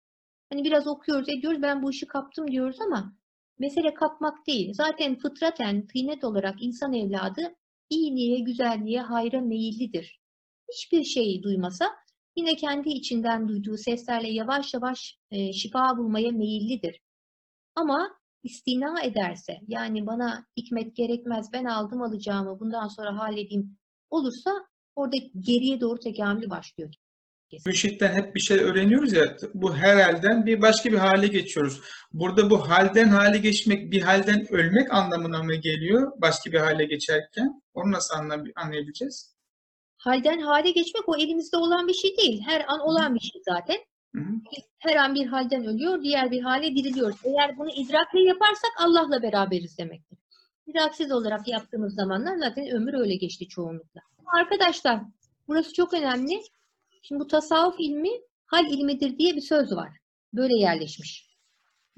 A: Hani biraz okuyoruz, ediyoruz, ben bu işi kaptım diyoruz ama mesele kapmak değil. Zaten fıtraten, tıynet olarak insan evladı iyiliğe, güzelliğe, hayra meyillidir. Hiçbir şey duymasa yine kendi içinden duyduğu seslerle yavaş yavaş e, şifa bulmaya meyillidir. Ama istina ederse, yani bana hikmet gerekmez, ben aldım alacağımı, bundan sonra halledeyim olursa orada geriye doğru tekamül başlıyor.
B: Mürşitten hep bir şey öğreniyoruz ya, bu her halden bir başka bir hale geçiyoruz. Burada bu halden hale geçmek, bir halden ölmek anlamına mı geliyor başka bir hale geçerken? Onu nasıl anlay- anlayabileceğiz?
A: Halden hale geçmek o elimizde olan bir şey değil. Her an olan bir şey zaten.
B: Hı hı.
A: Her an bir halden ölüyor, diğer bir hale diriliyoruz. Eğer bunu idrakle yaparsak Allah'la beraberiz demektir. İdraksiz olarak yaptığımız zamanlar zaten ömür öyle geçti çoğunlukla. Arkadaşlar, burası çok önemli. Şimdi bu tasavvuf ilmi hal ilmidir diye bir söz var. Böyle yerleşmiş.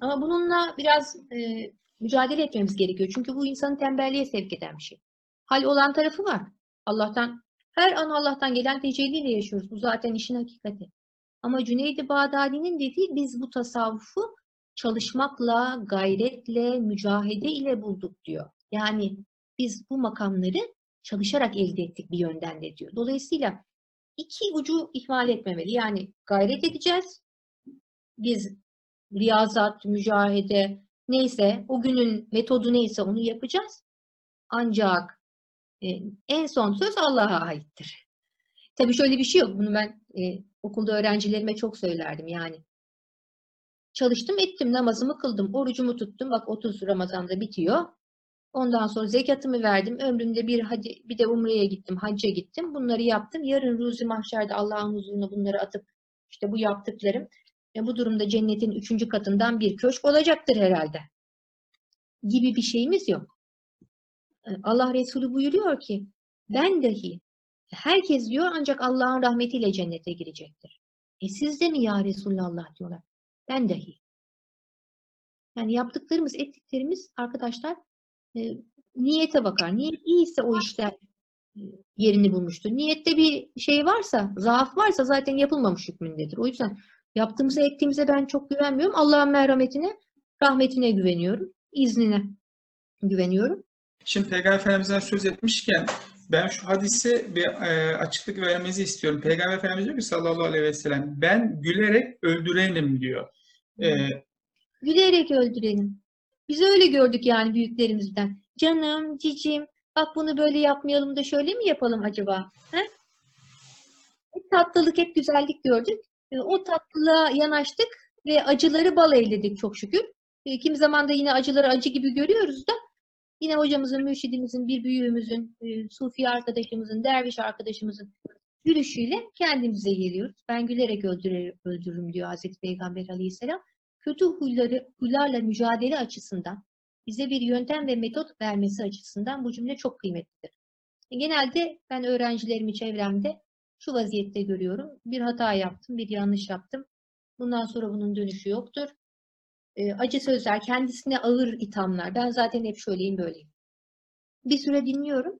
A: Ama bununla biraz e, mücadele etmemiz gerekiyor. Çünkü bu insanı tembelliğe sevk eden bir şey. Hal olan tarafı var. Allah'tan, her an Allah'tan gelen tecelliyle yaşıyoruz. Bu zaten işin hakikati. Ama Cüneyd-i Bağdadi'nin dediği biz bu tasavvufu çalışmakla, gayretle, mücahede ile bulduk diyor. Yani biz bu makamları çalışarak elde ettik bir yönden de diyor. Dolayısıyla iki ucu ihmal etmemeli. Yani gayret edeceğiz. Biz riyazat, mücahede neyse o günün metodu neyse onu yapacağız. Ancak en son söz Allah'a aittir. Tabii şöyle bir şey yok. Bunu ben e, okulda öğrencilerime çok söylerdim. Yani çalıştım ettim namazımı kıldım orucumu tuttum bak 30 Ramazan'da bitiyor. Ondan sonra zekatımı verdim. Ömrümde bir hadi bir de umreye gittim, hacca gittim. Bunları yaptım. Yarın ruzi mahşerde Allah'ın huzuruna bunları atıp işte bu yaptıklarım e, bu durumda cennetin üçüncü katından bir köşk olacaktır herhalde. Gibi bir şeyimiz yok. E, Allah Resulü buyuruyor ki ben dahi herkes diyor ancak Allah'ın rahmetiyle cennete girecektir. E siz de mi ya Resulallah diyorlar. Ben dahi. Yani yaptıklarımız, ettiklerimiz arkadaşlar e, niyete bakar. Niyet iyiyse o işler e, yerini bulmuştur. Niyette bir şey varsa, zaaf varsa zaten yapılmamış hükmündedir. O yüzden yaptığımıza, ettiğimize ben çok güvenmiyorum. Allah'ın merhametine, rahmetine güveniyorum. iznine güveniyorum.
B: Şimdi Peygamber Efendimiz'den söz etmişken ben şu hadise bir e, açıklık vermenizi istiyorum. Peygamber Efendimiz diyor ki sallallahu aleyhi ve sellem ben gülerek öldürenim diyor. E,
A: Gülerek öldürelim. Biz öyle gördük yani büyüklerimizden. Canım, cicim, bak bunu böyle yapmayalım da şöyle mi yapalım acaba? He? Hep tatlılık, hep güzellik gördük. E, O tatlılığa yanaştık ve acıları bal eyledik çok şükür. E, Kimi zaman da yine acıları acı gibi görüyoruz da yine hocamızın, mürşidimizin, bir büyüğümüzün, e, sufi arkadaşımızın, derviş arkadaşımızın gülüşüyle kendimize geliyoruz. Ben gülerek öldürür, öldürürüm diyor Hazreti Peygamber Aleyhisselam kötü huyları, huylarla mücadele açısından bize bir yöntem ve metot vermesi açısından bu cümle çok kıymetlidir. E, Genelde ben öğrencilerimi çevremde şu vaziyette görüyorum. Bir hata yaptım, bir yanlış yaptım. Bundan sonra bunun dönüşü yoktur. E, acı sözler, kendisine ağır ithamlar. Ben zaten hep şöyleyim böyleyim. Bir süre dinliyorum.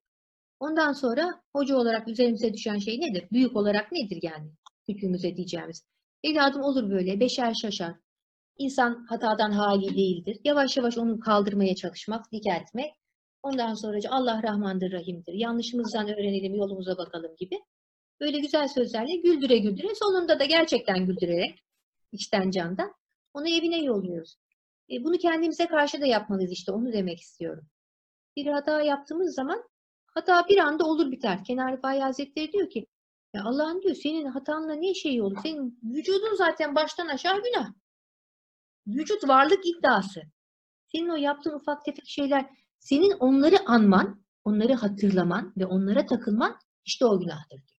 A: Ondan sonra hoca olarak üzerimize düşen şey nedir? Büyük olarak nedir yani? Hükmümüze diyeceğimiz. Evladım olur böyle, beşer şaşar. İnsan hatadan hali değildir. Yavaş yavaş onu kaldırmaya çalışmak, dikeltmek. Ondan sonra Allah Rahmandır, Rahim'dir. Yanlışımızdan öğrenelim, yolumuza bakalım gibi. Böyle güzel sözlerle güldüre güldüre, sonunda da gerçekten güldürerek, içten candan onu evine yolluyoruz. E, bunu kendimize karşı da yapmalıyız işte, onu demek istiyorum. Bir hata yaptığımız zaman hata bir anda olur biter. Kenar Rifai Hazretleri diyor ki, ya Allah'ın diyor senin hatanla ne şey olur? Senin vücudun zaten baştan aşağı günah vücut varlık iddiası. Senin o yaptığın ufak tefek şeyler, senin onları anman, onları hatırlaman ve onlara takılman işte o günahtır diyor.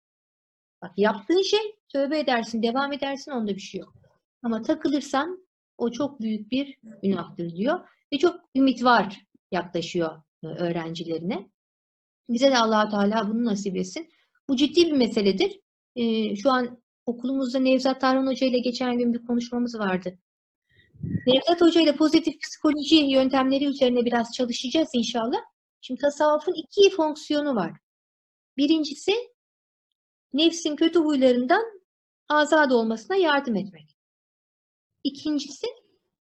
A: Bak yaptığın şey tövbe edersin, devam edersin onda bir şey yok. Ama takılırsan o çok büyük bir günahtır diyor. Ve çok ümit var yaklaşıyor e, öğrencilerine. Bize de allah Teala bunu nasip etsin. Bu ciddi bir meseledir. E, şu an okulumuzda Nevzat Tarhan Hoca ile geçen gün bir konuşmamız vardı. Nevzat Hoca ile pozitif psikoloji yöntemleri üzerine biraz çalışacağız inşallah. Şimdi tasavvufun iki fonksiyonu var. Birincisi nefsin kötü huylarından azad olmasına yardım etmek. İkincisi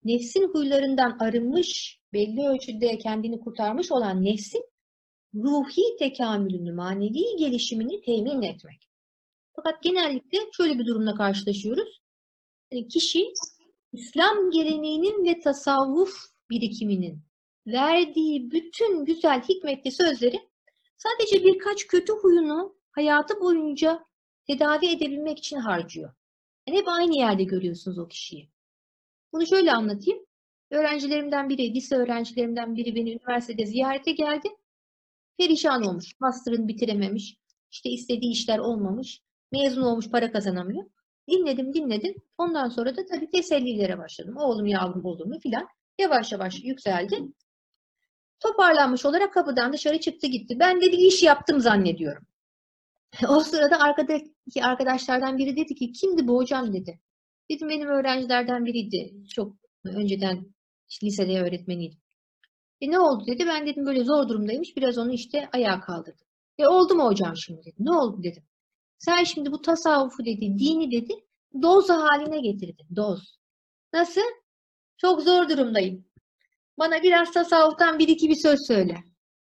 A: nefsin huylarından arınmış, belli ölçüde kendini kurtarmış olan nefsin ruhi tekamülünü, manevi gelişimini temin etmek. Fakat genellikle şöyle bir durumla karşılaşıyoruz. Yani kişi İslam geleneğinin ve tasavvuf birikiminin verdiği bütün güzel hikmetli sözleri sadece birkaç kötü huyunu hayatı boyunca tedavi edebilmek için harcıyor. Yani hep aynı yerde görüyorsunuz o kişiyi. Bunu şöyle anlatayım. Öğrencilerimden biri, lise öğrencilerimden biri beni üniversitede ziyarete geldi. Perişan olmuş. Master'ını bitirememiş. İşte istediği işler olmamış. Mezun olmuş, para kazanamıyor. Dinledim, dinledim. Ondan sonra da tabii tesellilere başladım. Oğlum yavrum olur mu filan. Yavaş yavaş yükseldi. Toparlanmış olarak kapıdan dışarı çıktı gitti. Ben dedi iş yaptım zannediyorum. O sırada arkadaki arkadaşlardan biri dedi ki kimdi bu hocam dedi. Dedim benim öğrencilerden biriydi. Çok önceden işte lisede öğretmeniydim. E ne oldu dedi. Ben dedim böyle zor durumdaymış. Biraz onu işte ayağa kaldırdım. E oldu mu hocam şimdi dedi. Ne oldu dedim. Sen şimdi bu tasavvufu dedi, dini dedi, doz haline getirdin. Doz. Nasıl? Çok zor durumdayım. Bana biraz tasavvuftan bir iki bir söz söyle.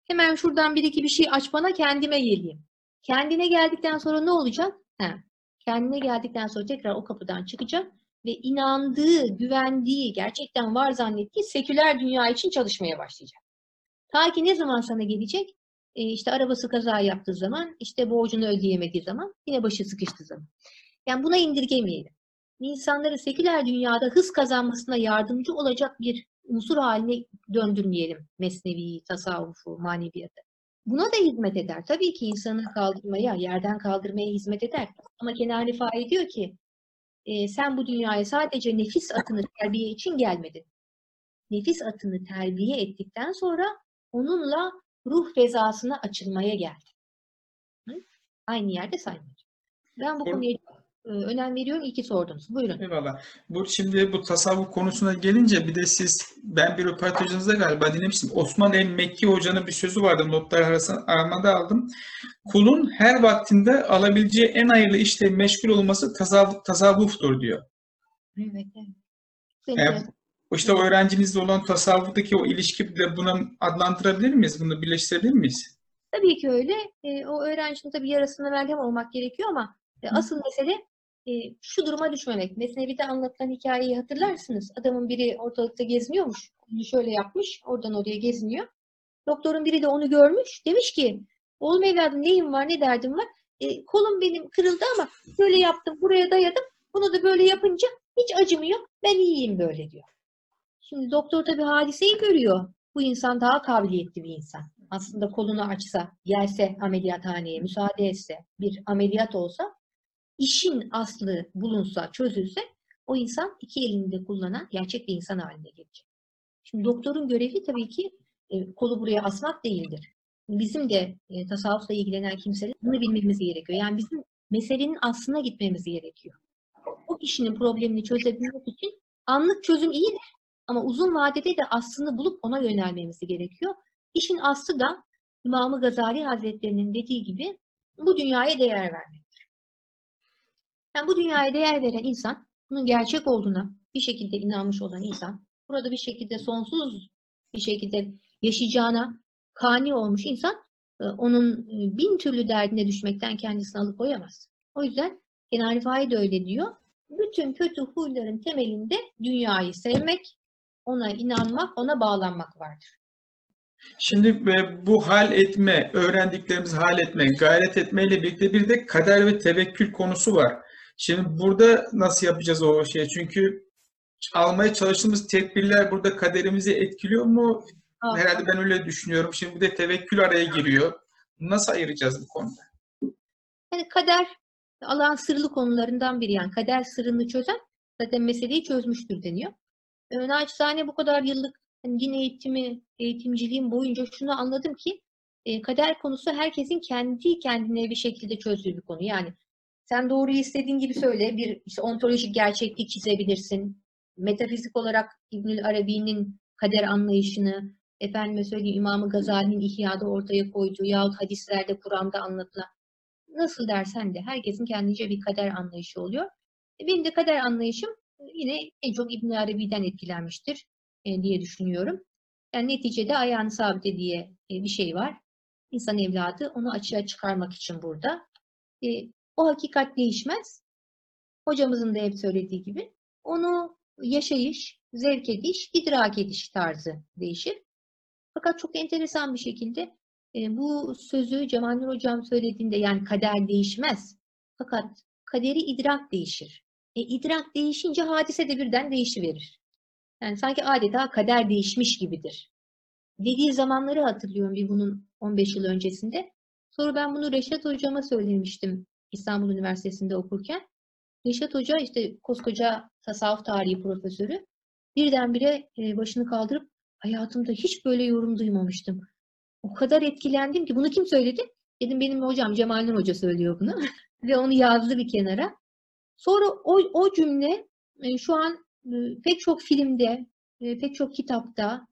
A: Hemen şuradan bir iki bir şey aç bana kendime geleyim. Kendine geldikten sonra ne olacak? He. Kendine geldikten sonra tekrar o kapıdan çıkacak ve inandığı, güvendiği, gerçekten var zannettiği seküler dünya için çalışmaya başlayacak. Ta ki ne zaman sana gelecek? E işte arabası kaza yaptığı zaman, işte borcunu ödeyemediği zaman, yine başı sıkıştığı zaman. Yani buna indirgemeyelim. İnsanları seküler dünyada hız kazanmasına yardımcı olacak bir unsur haline döndürmeyelim mesnevi, tasavvufu, maneviyatı. Buna da hizmet eder. Tabii ki insanı kaldırmaya, yerden kaldırmaya hizmet eder. Ama Kenar Rifai diyor ki, e, sen bu dünyaya sadece nefis atını terbiye için gelmedin. Nefis atını terbiye ettikten sonra onunla ruh fezasına açılmaya geldin. Hı? Aynı yerde saymayacağım. Ben bu konuya önem veriyorum. İyi ki sordunuz. Buyurun.
B: Eyvallah. Bu şimdi bu tasavvuf konusuna gelince bir de siz ben bir röportajınızda galiba dinlemiştim. Osman el Mekki hocanın bir sözü vardı. Notlar arasında aramada aldım. Kulun her vaktinde alabileceği en hayırlı işle meşgul olması tasavvuf, tasavvuftur diyor.
A: Evet, evet. Enteresan.
B: İşte o öğrencinizle olan tasavvuftaki o ilişki de buna adlandırabilir miyiz? Bunu birleştirebilir miyiz?
A: Tabii ki öyle. E, o öğrencinin tabii yarasına merhem olmak gerekiyor ama e, asıl mesele e, şu duruma düşmemek. Mesnevi'de anlatılan hikayeyi hatırlarsınız. Adamın biri ortalıkta geziniyormuş. Onu şöyle yapmış. Oradan oraya geziniyor. Doktorun biri de onu görmüş. Demiş ki oğlum evladım neyin var ne derdim var? E, kolum benim kırıldı ama böyle yaptım buraya dayadım. Bunu da böyle yapınca hiç acımı yok. Ben iyiyim böyle diyor. Şimdi doktor tabii hadiseyi görüyor. Bu insan daha kabiliyetli bir insan. Aslında kolunu açsa, gelse ameliyathaneye, müsaade etse, bir ameliyat olsa, işin aslı bulunsa, çözülse, o insan iki elini de kullanan gerçek bir insan haline gelecek. Şimdi doktorun görevi tabii ki e, kolu buraya asmak değildir. Bizim de e, tasavvufla ilgilenen kimseler bunu bilmemiz gerekiyor. Yani bizim meselenin aslına gitmemiz gerekiyor. O kişinin problemini çözebilmek için anlık çözüm iyidir. Ama uzun vadede de aslını bulup ona yönelmemiz gerekiyor. İşin aslı da İmam-ı Gazali Hazretleri'nin dediği gibi bu dünyaya değer vermektir. Yani bu dünyaya değer veren insan, bunun gerçek olduğuna bir şekilde inanmış olan insan, burada bir şekilde sonsuz bir şekilde yaşayacağına kani olmuş insan, e, onun e, bin türlü derdine düşmekten kendisini alıkoyamaz. O yüzden Kenan Rifai de öyle diyor. Bütün kötü huyların temelinde dünyayı sevmek, ona inanmak, ona bağlanmak vardır.
B: Şimdi e, bu hal etme, öğrendiklerimizi hal etme, gayret etmeyle birlikte bir de kader ve tevekkül konusu var. Şimdi burada nasıl yapacağız o şeyi? Çünkü almaya çalıştığımız tedbirler burada kaderimizi etkiliyor mu?
A: Aa,
B: Herhalde ben öyle düşünüyorum. Şimdi bir de tevekkül araya giriyor. Nasıl ayıracağız bu konuda?
A: Yani kader Allah'ın sırlı konularından biri. Yani kader sırrını çözen zaten meseleyi çözmüştür deniyor. Ee, naçizane bu kadar yıllık hani din eğitimi, eğitimciliğim boyunca şunu anladım ki e, kader konusu herkesin kendi kendine bir şekilde çözdüğü bir konu. Yani sen doğruyu istediğin gibi söyle, bir işte ontolojik gerçeklik çizebilirsin. Metafizik olarak İbnül Arabi'nin kader anlayışını, efendime söyleyeyim İmam-ı Gazali'nin İhya'da ortaya koyduğu yahut hadislerde, Kur'an'da anlatılan nasıl dersen de herkesin kendince bir kader anlayışı oluyor. E, Benim de kader anlayışım yine en çok İbn Arabi'den etkilenmiştir e, diye düşünüyorum. Yani neticede ayağını sabite diye e, bir şey var. İnsan evladı onu açığa çıkarmak için burada. O hakikat değişmez. Hocamızın da hep söylediği gibi. Onu yaşayış, zevk ediş, idrak ediş tarzı değişir. Fakat çok enteresan bir şekilde e, bu sözü Cemal Nur Hocam söylediğinde yani kader değişmez. Fakat kaderi idrak değişir. E, idrak değişince hadise de birden değişiverir. Yani sanki adeta kader değişmiş gibidir. Dediği zamanları hatırlıyorum bir bunun 15 yıl öncesinde. Sonra ben bunu Reşat Hocama söylemiştim İstanbul Üniversitesi'nde okurken. Reşat Hoca işte koskoca tasavvuf tarihi profesörü birdenbire e, başını kaldırıp hayatımda hiç böyle yorum duymamıştım. O kadar etkilendim ki bunu kim söyledi? Dedim benim hocam Cemal Nur Hoca söylüyor bunu. Ve onu yazdı bir kenara. Sonra o, o cümle e, şu an e, pek çok filmde, pek çok kitapta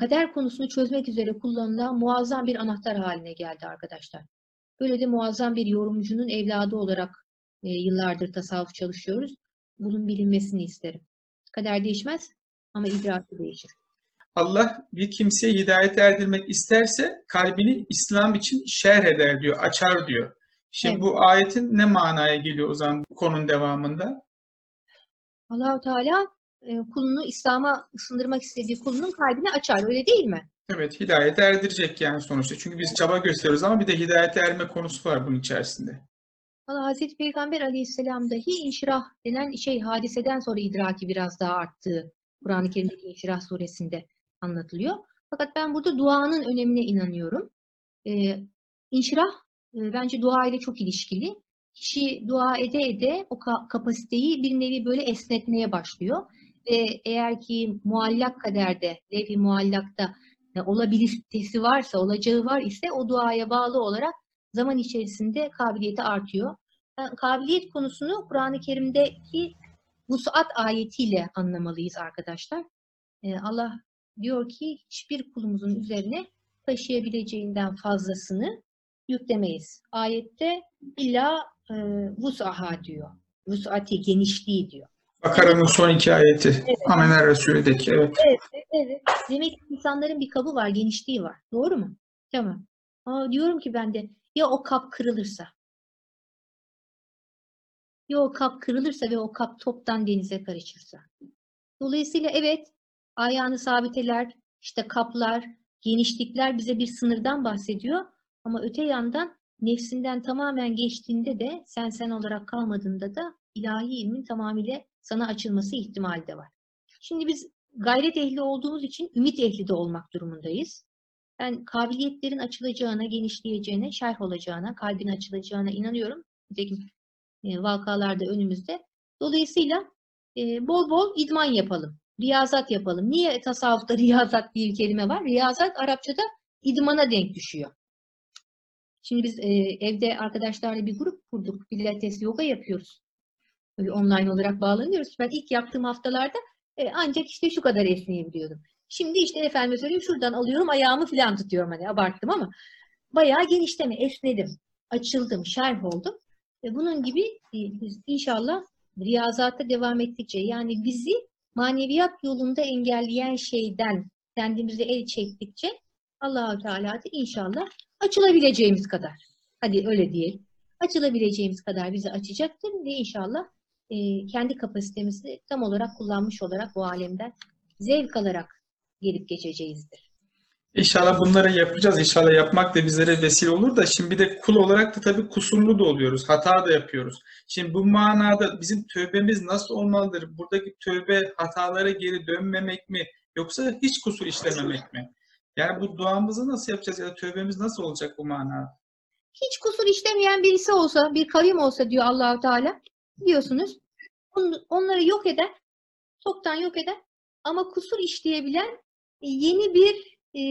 A: kader konusunu çözmek üzere kullanılan muazzam bir anahtar haline geldi arkadaşlar. Böyle de muazzam bir yorumcunun evladı olarak e, yıllardır tasavvuf çalışıyoruz. Bunun bilinmesini isterim. Kader değişmez ama idrakı değişir.
B: Allah bir kimseye hidayet erdirmek isterse kalbini İslam için şerh eder diyor, açar diyor. Şimdi
A: Evet.
B: bu ayetin ne manaya geliyor o zaman bu konunun devamında?
A: Allahu Teala e, kulunu İslam'a ısındırmak istediği kulunun kalbini açar. Öyle değil mi?
B: Evet, hidayete erdirecek yani sonuçta. Çünkü biz çaba gösteriyoruz ama bir de hidayete erme konusu var bunun içerisinde.
A: Valla Hazreti Peygamber Aleyhisselam dahi inşirah denen şey hadiseden sonra idraki biraz daha arttığı Kur'an-ı Kerim'deki İnşirah suresinde anlatılıyor. Fakat ben burada duanın önemine inanıyorum. Ee, inşirah e, bence dua ile çok ilişkili. Kişi dua ede ede o ka- kapasiteyi bir nevi böyle esnetmeye başlıyor. Ve eğer ki muallak kaderde, levh-i muallakta olabilitesi varsa, olacağı var ise o duaya bağlı olarak zaman içerisinde kabiliyeti artıyor. Yani kabiliyet konusunu Kur'an-ı Kerim'deki vusat ayetiyle anlamalıyız arkadaşlar. Ee, Allah diyor ki hiçbir kulumuzun üzerine taşıyabileceğinden fazlasını yüklemeyiz. Ayette illa e, vus'aha diyor. Vus'ati genişliği diyor.
B: Bakara'nın son iki ayeti. Amener Resulü'deki. Evet.
A: Evet, evet. Demek ki insanların bir kabı var, genişliği var. Doğru mu? Tamam. Aa, diyorum ki ben de ya o kap kırılırsa? Ya o kap kırılırsa ve o kap toptan denize karışırsa? Dolayısıyla evet, ayağını sabiteler, işte kaplar, genişlikler bize bir sınırdan bahsediyor. Ama öte yandan nefsinden tamamen geçtiğinde de sen sen olarak kalmadığında da ilahi ilmin tamamıyla sana açılması ihtimali de var. Şimdi biz gayret ehli olduğumuz için ümit ehli de olmak durumundayız. Ben kabiliyetlerin açılacağına, genişleyeceğine, şerh olacağına, kalbin açılacağına inanıyorum. Nitekim e, vakalarda önümüzde. Dolayısıyla e, bol bol idman yapalım. Riyazat yapalım. Niye tasavvufta riyazat diye bir kelime var? Riyazat Arapçada idmana denk düşüyor. Şimdi biz e, evde arkadaşlarla bir grup kurduk. Pilates, yoga yapıyoruz. Online olarak bağlanıyoruz. Ben ilk yaptığım haftalarda e, ancak işte şu kadar esneyebiliyordum. Şimdi işte efendim söyleyeyim şuradan alıyorum ayağımı falan tutuyorum hani abarttım ama bayağı genişleme, esnedim, açıldım, şerh oldum. Ve bunun gibi e, inşallah riyazata devam ettikçe yani bizi maneviyat yolunda engelleyen şeyden kendimize el çektikçe Allahu Teala da inşallah açılabileceğimiz kadar. Hadi öyle diyelim. Açılabileceğimiz kadar bizi açacaktır ve inşallah e, kendi kapasitemizi tam olarak kullanmış olarak bu alemden zevk alarak gelip geçeceğizdir.
B: İnşallah bunları yapacağız. İnşallah yapmak da bizlere vesile olur da şimdi bir de kul olarak da tabii kusurlu da oluyoruz. Hata da yapıyoruz. Şimdi bu manada bizim tövbemiz nasıl olmalıdır? Buradaki tövbe hatalara geri dönmemek mi? Yoksa hiç kusur işlememek mi? Yani bu duamızı nasıl yapacağız ya da tövbemiz nasıl olacak bu manada?
A: Hiç kusur işlemeyen birisi olsa, bir kavim olsa diyor Allahu Teala, diyorsunuz. on- Onları yok eder, çoktan yok eder. Ama kusur işleyebilen e, yeni bir e,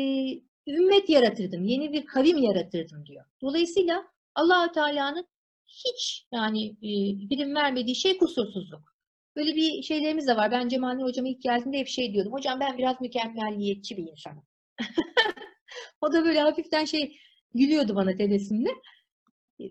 A: ümmet yaratırdım, yeni bir kavim yaratırdım diyor. Dolayısıyla Allahu Teala'nın hiç yani e, birim vermediği şey kusursuzluk. Böyle bir şeylerimiz de var. Ben Cemal hocama ilk geldiğinde hep şey diyordum. Hocam ben biraz mükemmelliyetçi bir insanım. o da böyle hafiften şey gülüyordu bana tebessümle. E,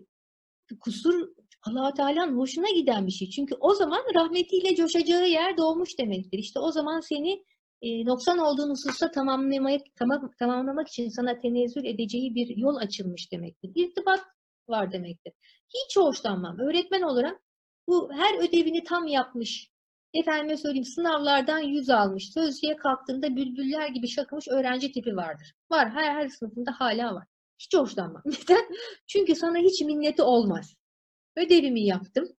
A: Kusur allah Teala'nın hoşuna giden bir şey. Çünkü o zaman rahmetiyle coşacağı yer doğmuş demektir. İşte o zaman seni e, noksan olduğun hususta tamamlamak, tamam, tamamlamak için sana tenezzül edeceği bir yol açılmış demektir. İrtibat var demektir. Hiç hoşlanmam. Öğretmen olarak bu her ödevini tam yapmış, efendime söyleyeyim sınavlardan yüz almış, sözlüğe kalktığında bülbüller gibi şakımış öğrenci tipi vardır. Var, her, her sınıfında hala var. Hiç hoşlanmam. Neden? Çünkü sana hiç minneti olmaz. Ödevimi yaptım,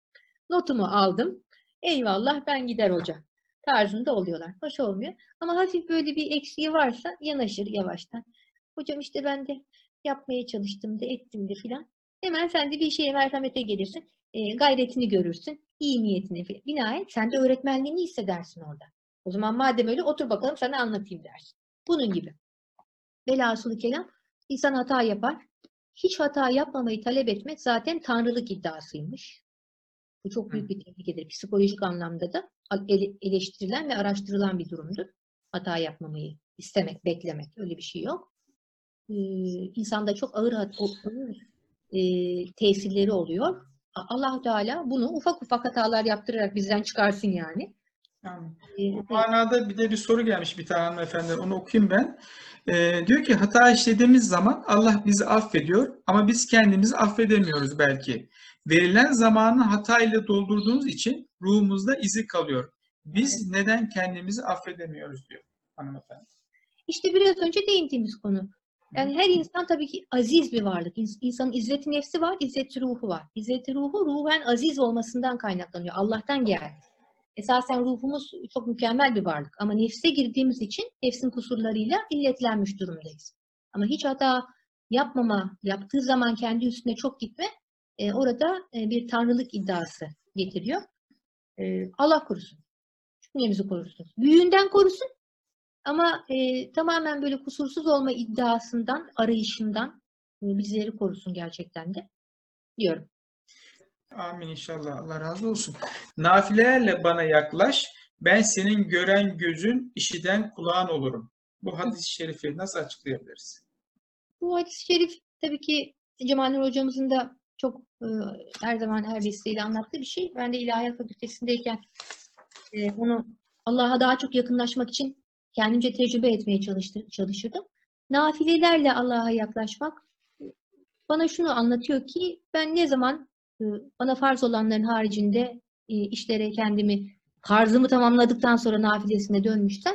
A: notumu aldım, eyvallah ben gider hoca tarzında oluyorlar. Hoş olmuyor. Ama hafif böyle bir eksiği varsa yanaşır yavaştan. Hocam işte ben de yapmaya çalıştım da ettim de filan. Hemen sen de bir şeye merhamete gelirsin. E, gayretini görürsün. iyi niyetini filan. Binaen sen de öğretmenliğini hissedersin orada. O zaman madem öyle otur bakalım sana anlatayım dersin. Bunun gibi. Velhasılı kelam insan hata yapar. Hiç hata yapmamayı talep etmek zaten tanrılık iddiasıymış. Bu çok büyük bir tehlikedir. Psikolojik anlamda da ele- eleştirilen ve araştırılan bir durumdur. Hata yapmamayı istemek, beklemek öyle bir şey yok. Ee, insanda çok ağır, ağır e, tesirleri oluyor. Allah Teala bunu ufak ufak hatalar yaptırarak bizden çıkarsın yani.
B: Yani
A: Ee,
B: bu manada bir de bir soru gelmiş bir tane hanımefendiden. Onu okuyayım ben. Ee, diyor ki hata işlediğimiz zaman Allah bizi affediyor ama biz kendimizi affedemiyoruz belki. Verilen zamanı hatayla doldurduğumuz için ruhumuzda izi kalıyor. Biz neden kendimizi affedemiyoruz diyor hanımefendi.
A: İşte biraz önce değindiğimiz konu. Yani her insan tabii ki aziz bir varlık. İns- İnsanın izzeti nefsi var, izzeti ruhu var. İzzeti ruhu ruhen aziz olmasından kaynaklanıyor. Allah'tan geldi. Esasen ruhumuz çok mükemmel bir varlık. Ama nefse girdiğimiz için nefsin kusurlarıyla illetlenmiş durumdayız. Ama hiç hata yapmama, yaptığı zaman kendi üstüne çok gitme e, orada e, bir tanrılık iddiası getiriyor. E, Allah korusun. Cümlemizi korusun. Büyüğünden korusun. Ama e, tamamen böyle kusursuz olma iddiasından, arayışından e, bizleri korusun gerçekten de diyorum.
B: Amin inşallah. Allah razı olsun. Nafilelerle bana yaklaş. Ben senin gören gözün, işiten kulağın olurum. Bu hadis-i şerifi nasıl açıklayabiliriz?
A: Bu hadis-i şerif tabii ki Cemal Nur hocamızın da çok e, her zaman her vesileyle anlattığı bir şey. Ben de İlahiyat Fakültesindeyken e, onu Allah'a daha çok yakınlaşmak için kendimce tecrübe etmeye çalıştı, çalışırdım. Nafilelerle Allah'a yaklaşmak bana şunu anlatıyor ki ben ne zaman bana farz olanların haricinde e, işlere kendimi farzımı tamamladıktan sonra nafilesine dönmüşsem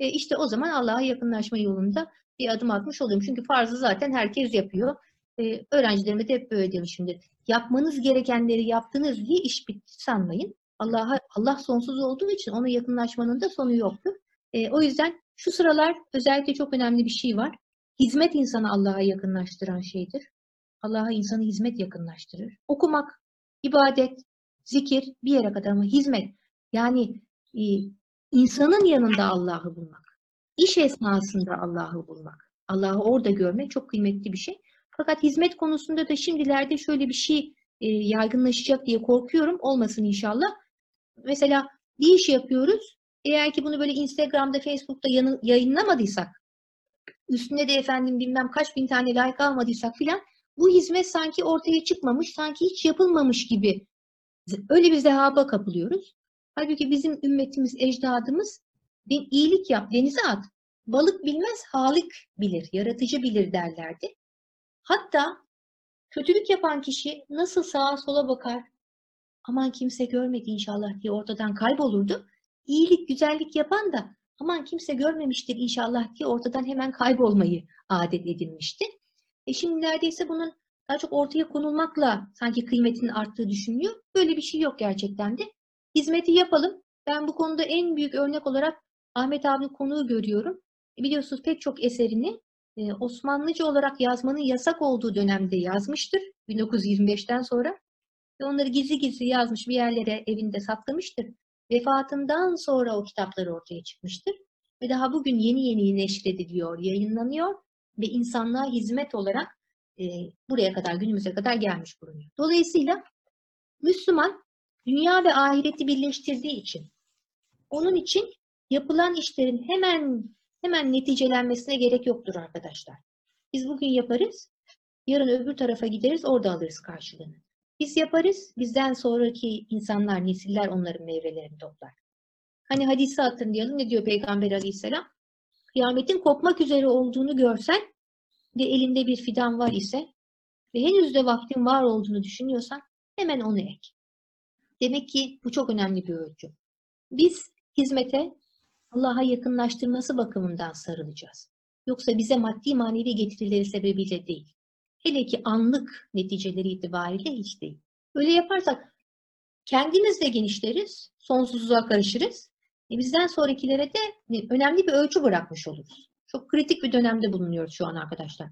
A: e, işte o zaman Allah'a yakınlaşma yolunda bir adım atmış oluyorum. Çünkü farzı zaten herkes yapıyor. Ee, öğrencilerime de hep böyle demişimdir. Yapmanız gerekenleri yaptınız diye iş bitti sanmayın. Allah'a Allah sonsuz olduğu için ona yakınlaşmanın da sonu yoktur. Ee, o yüzden şu sıralar özellikle çok önemli bir şey var. Hizmet insanı Allah'a yakınlaştıran şeydir. Allah'a insanı hizmet yakınlaştırır. Okumak, ibadet, zikir bir yere kadar ama hizmet. Yani e, insanın yanında Allah'ı bulmak. İş esnasında Allah'ı bulmak. Allah'ı orada görmek çok kıymetli bir şey. Fakat hizmet konusunda da şimdilerde şöyle bir şey e, yaygınlaşacak diye korkuyorum. Olmasın inşallah. Mesela bir iş yapıyoruz. Eğer ki bunu böyle Instagram'da, Facebook'ta yayınlamadıysak, üstüne de efendim bilmem kaç bin tane like almadıysak filan, bu hizmet sanki ortaya çıkmamış, sanki hiç yapılmamış gibi öyle bir zehaba kapılıyoruz. Halbuki bizim ümmetimiz, ecdadımız "Den- iyilik yap, denize at. Balık bilmez, halik bilir, yaratıcı bilir derlerdi. Hatta kötülük yapan kişi nasıl sağa sola bakar, aman kimse görmedi inşallah diye ortadan kaybolurdu. İyilik, güzellik yapan da aman kimse görmemiştir inşallah diye ortadan hemen kaybolmayı adet edinmişti. E şimdi neredeyse bunun daha çok ortaya konulmakla sanki kıymetinin arttığı düşünülüyor. Böyle bir şey yok gerçekten de. Hizmeti yapalım. Ben bu konuda en büyük örnek olarak Ahmet abinin konuğu görüyorum. E, Biliyorsunuz pek çok eserini e, Osmanlıca olarak yazmanın yasak olduğu dönemde yazmıştır. 1925'ten sonra. Ve onları gizli gizli yazmış bir yerlere evinde saklamıştır. Vefatından sonra o kitaplar ortaya çıkmıştır. Ve daha bugün yeni yeni neşrediliyor, yayınlanıyor ve insanlığa hizmet olarak e, buraya kadar, günümüze kadar gelmiş bulunuyor. Dolayısıyla Müslüman dünya ve ahireti birleştirdiği için, onun için yapılan işlerin hemen hemen neticelenmesine gerek yoktur arkadaşlar. Biz bugün yaparız, yarın öbür tarafa gideriz, orada alırız karşılığını. Biz yaparız, bizden sonraki insanlar, nesiller onların meyvelerini toplar. Hani hadisi hatırlayalım, ne diyor Peygamber aleyhisselam? Kıyametin kopmak üzere olduğunu görsen ve elinde bir fidan var ise ve henüz de vaktin var olduğunu düşünüyorsan hemen onu ek. Demek ki bu çok önemli bir ölçü. Biz hizmete Allah'a yakınlaştırması bakımından sarılacağız. Yoksa bize maddi manevi getirileri sebebiyle değil. Hele ki anlık neticeleri itibariyle hiç değil. Öyle yaparsak kendimiz de genişleriz, sonsuzluğa karışırız. E bizden sonrakilere de önemli bir ölçü bırakmış oluruz. Çok kritik bir dönemde bulunuyoruz şu an arkadaşlar.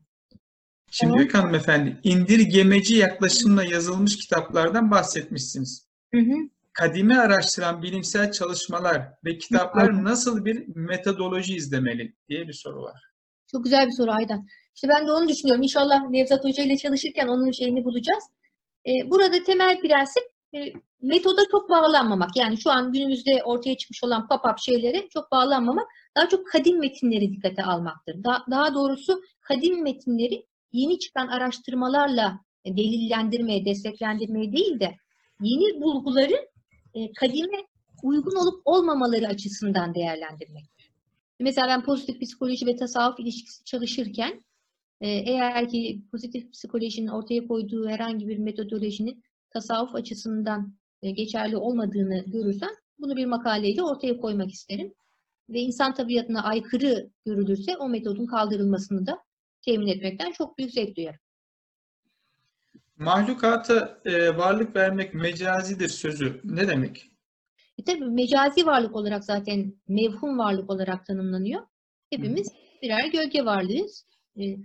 B: Şimdi
A: Tamam.
B: Büyük hanımefendi, indirgemeci yaklaşımla yazılmış kitaplardan bahsetmişsiniz.
A: Hı hı.
B: Kadimi araştıran bilimsel çalışmalar ve kitaplar nasıl bir metodoloji izlemeli diye bir soru var.
A: Çok güzel bir soru Aydan. İşte ben de onu düşünüyorum. İnşallah Nevzat Hoca ile çalışırken onun şeyini bulacağız. Ee, burada temel prensip e, metoda çok bağlanmamak. Yani şu an günümüzde ortaya çıkmış olan pop-up şeylere çok bağlanmamak. Daha çok kadim metinleri dikkate almaktır. Daha, daha doğrusu kadim metinleri yeni çıkan araştırmalarla e, delillendirmeye, desteklendirmeye değil de yeni bulguları e, kadime uygun olup olmamaları açısından değerlendirmek. Mesela ben pozitif psikoloji ve tasavvuf ilişkisi çalışırken e, eğer ki pozitif psikolojinin ortaya koyduğu herhangi bir metodolojinin tasavvuf açısından geçerli olmadığını görürsem bunu bir makaleyle ortaya koymak isterim. Ve insan tabiatına aykırı görülürse o metodun kaldırılmasını da temin etmekten çok büyük zevk duyarım.
B: Mahlukata e, varlık vermek mecazidir sözü ne demek?
A: E tabii mecazi varlık olarak zaten mevhum varlık olarak tanımlanıyor. Hepimiz birer gölge varlığız. E,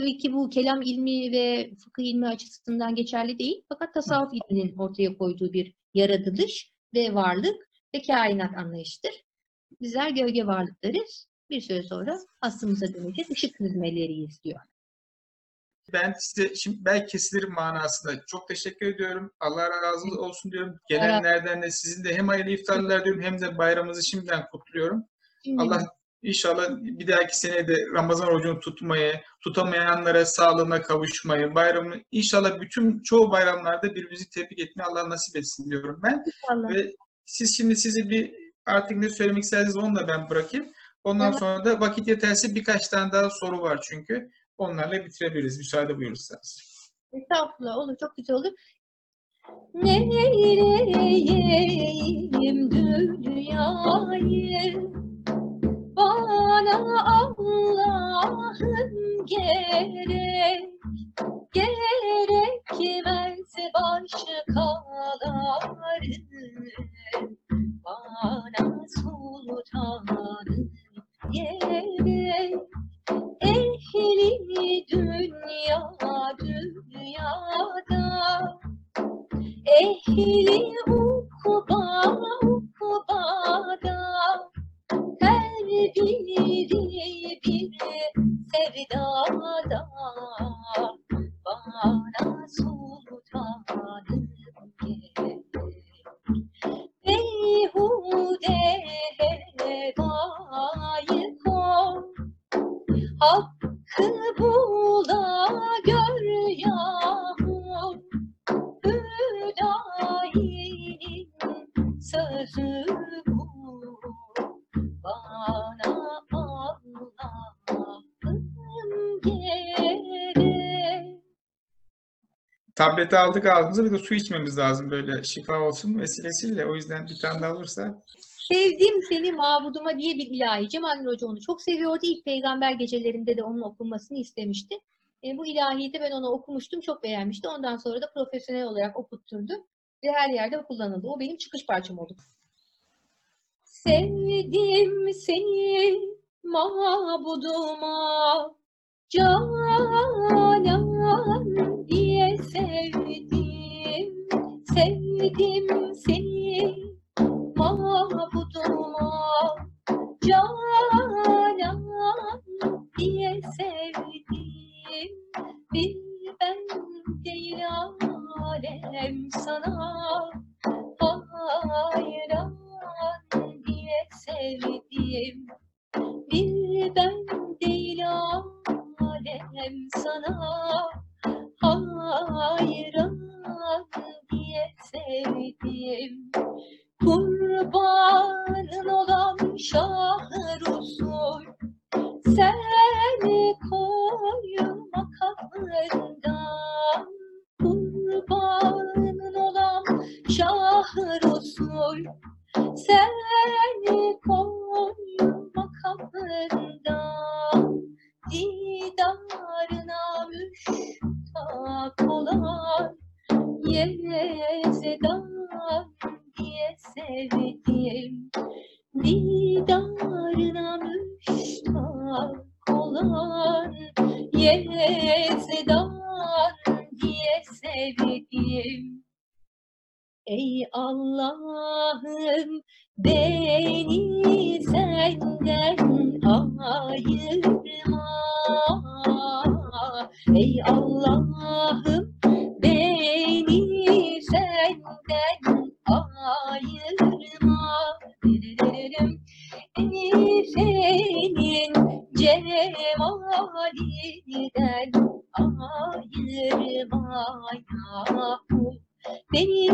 A: tabii ki bu kelam ilmi ve fıkıh ilmi açısından geçerli değil. Fakat tasavvuf ilminin ortaya koyduğu bir yaratılış ve varlık ve kainat anlayışıdır. Bizler gölge varlıklarız. Bir süre sonra aslımıza dönecek ışık hizmeleriyiz diyor.
B: Ben size şimdi belki kesilir manasında çok teşekkür ediyorum. Allah razı olsun diyorum. Gelenlerden de sizin de hem hayırlı iftarlar diyorum hem de bayramınızı şimdiden kutluyorum. Allah inşallah bir dahaki sene de Ramazan orucunu tutmayı, tutamayanlara sağlığına kavuşmayı, bayramı inşallah bütün çoğu bayramlarda birbirimizi tebrik etmeyi Allah nasip etsin diyorum ben.
A: inşallah.
B: Ve siz şimdi sizi bir artık ne söylemek isterseniz onu da ben bırakayım. Ondan
A: Tamam.
B: sonra da vakit yeterse birkaç tane daha soru var çünkü. Onlarla bitirebiliriz müsaade buyurursanız.
A: Estağfurullah olur çok güzel olur. Neyleyeyim dünyayı bana Allah'ım gerek gerekmez başkaları bana sultanım gerek ehli dünya dünyada ehli ukba ukbada her biri bir sevdada bana sultanım gerek beyhude hevayı koy Hakkı bula gör yağmur Hüdayi'nin sözü
B: Tableti aldık ağzımıza bir de su içmemiz lazım böyle şifa olsun vesilesiyle. O yüzden bir tane daha olursa.
A: Sevdim seni mabuduma diye bir ilahi. Cemal Hoca onu çok seviyordu. İlk peygamber gecelerinde de onun okunmasını istemişti. E, bu ilahiyi de ben ona okumuştum. Çok beğenmişti. Ondan sonra da profesyonel olarak okutturdu. Ve her yerde kullanıldı. O benim çıkış parçam oldu. Sevdim seni mabuduma canan Sevdim seni Beni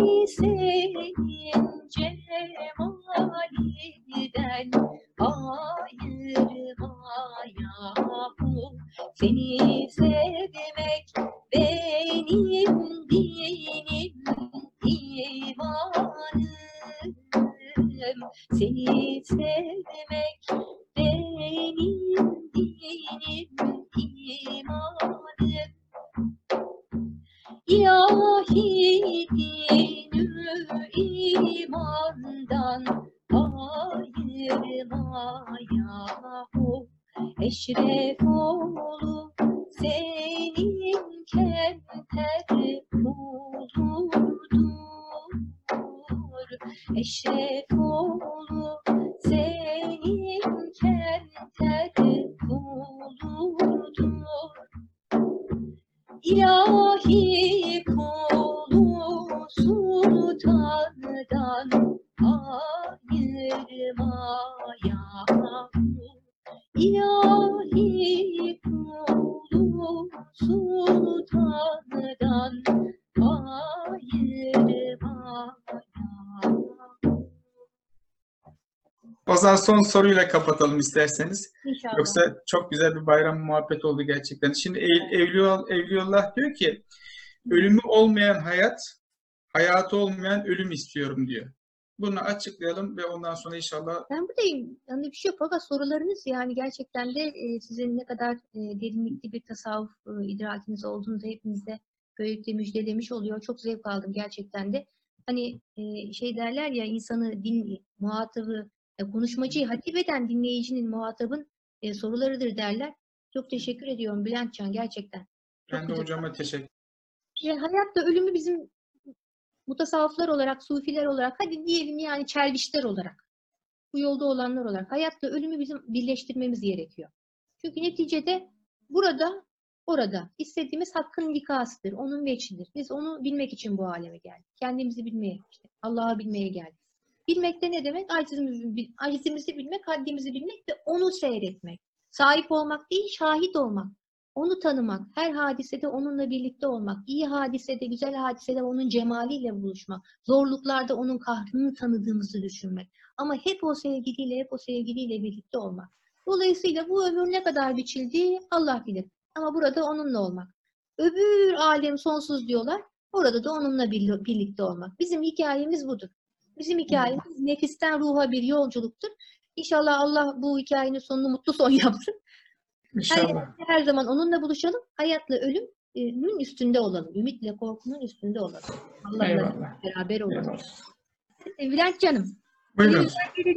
B: Zaman son soruyla kapatalım isterseniz.
A: İnşallah.
B: Yoksa çok güzel bir bayram muhabbet oldu gerçekten. Şimdi Ev- Evliya, Evliyullah diyor ki ölümü olmayan hayat, hayatı olmayan ölüm istiyorum diyor. Bunu açıklayalım ve ondan sonra inşallah
A: Ben buradayım. Yani bir şey yok. Fakat sorularınız yani gerçekten de e, sizin ne kadar e, derinlikli bir tasavvuf e, idrakiniz olduğunu da hepimize böylelikle müjdelemiş oluyor. Çok zevk aldım gerçekten de. Hani şey derler ya insanı din muhatabı, konuşmacıyı hatip eden dinleyicinin muhatabın e, sorularıdır derler. Çok teşekkür ediyorum Bülentcan gerçekten. Çok
B: ben de hocama teşekkür
A: E, hayatta ölümü bizim mutasavvıflar olarak, sufiler olarak, hadi diyelim yani çelbişler olarak, bu yolda olanlar olarak hayatta ölümü bizim birleştirmemiz gerekiyor. Çünkü neticede burada, orada istediğimiz hakkın likasıdır, onun veçidir. Biz onu bilmek için bu aleme geldik. Kendimizi bilmeye, işte Allah'ı bilmeye geldik. Bilmek de ne demek? Acizimizi, bil- acizimizi bilmek, haddimizi bilmek ve onu seyretmek. Sahip olmak değil, şahit olmak. Onu tanımak, her hadisede onunla birlikte olmak, iyi hadisede, güzel hadisede onun cemaliyle buluşmak, zorluklarda onun kahrını tanıdığımızı düşünmek. Ama hep o sevgiliyle, hep o sevgiliyle birlikte olmak. Dolayısıyla bu ömür ne kadar biçildi Allah bilir. Ama burada onunla olmak. Öbür alem sonsuz diyorlar. Orada da onunla bir- birlikte olmak. Bizim hikayemiz budur. Bizim hikayemiz nefisten ruha bir yolculuktur. İnşallah Allah bu hikayenin sonunu mutlu son yapsın.
B: İnşallah.
A: Her zaman onunla buluşalım. Hayatla ölümün üstünde olalım. Ümitle korkunun üstünde olalım. Allah'la beraber olalım.
B: Eyvallah.
A: Bülent canım.
B: Buyurun.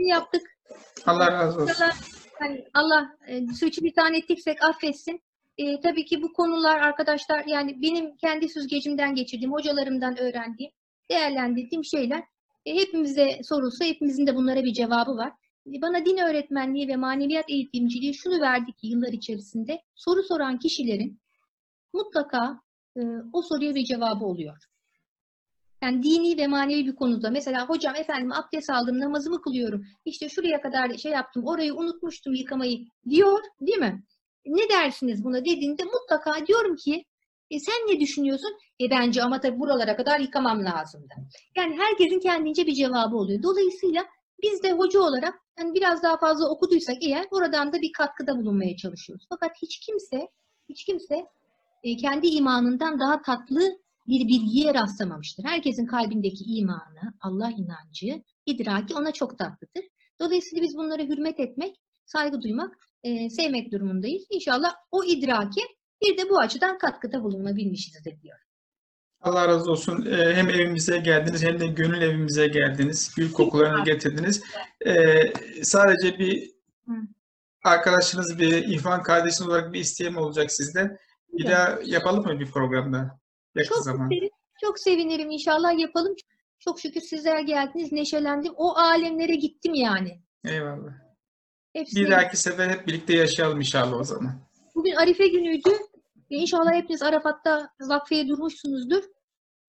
A: yaptık.
B: Allah razı olsun.
A: İnşallah hani Allah e, suçu ettiksek affetsin. E, tabii ki bu konular arkadaşlar yani benim kendi süzgecimden geçirdiğim, hocalarımdan öğrendiğim, değerlendirdiğim şeyler. E, hepimize sorulsa hepimizin de bunlara bir cevabı var. E, Bana din öğretmenliği ve maneviyat eğitimciliği şunu verdi ki yıllar içerisinde soru soran kişilerin mutlaka e, o soruya bir cevabı oluyor. Yani dini ve manevi bir konuda mesela hocam efendim abdest aldım namazımı kılıyorum işte şuraya kadar şey yaptım orayı unutmuştum yıkamayı diyor değil mi? Ne dersiniz buna dediğinde mutlaka diyorum ki E sen ne düşünüyorsun? E bence ama tabii buralara kadar yıkamam lazımdı. Yani herkesin kendince bir cevabı oluyor. Dolayısıyla biz de hoca olarak yani biraz daha fazla okuduysak eğer oradan da bir katkıda bulunmaya çalışıyoruz. Fakat hiç kimse hiç kimse e, kendi imanından daha tatlı bir bilgiye rastlamamıştır. Herkesin kalbindeki imanı, Allah inancı, idraki ona çok tatlıdır. Dolayısıyla biz bunlara hürmet etmek, saygı duymak, e, sevmek durumundayız. İnşallah o idrake bir de bu açıdan katkıda bulunabilmişizdir diyor.
B: Allah razı olsun. Ee, Hem evimize geldiniz hem de gönül evimize geldiniz. Gül kokularını getirdiniz. Ee, sadece bir arkadaşınız, bir İhvan kardeşiniz olarak bir isteğim olacak sizden. Bir daha yapalım mı bir programda? Yakın
A: Çok
B: zaman.
A: isterim, çok sevinirim. İnşallah yapalım. Çok şükür sizler geldiniz, neşelendim. O alemlere gittim yani.
B: Eyvallah.
A: Hepsine
B: Bir dahaki sefer hep birlikte yaşayalım inşallah o zaman.
A: Bugün Arife günüydü. E, İnşallah hepiniz Arafat'ta vakfeye durmuşsunuzdur.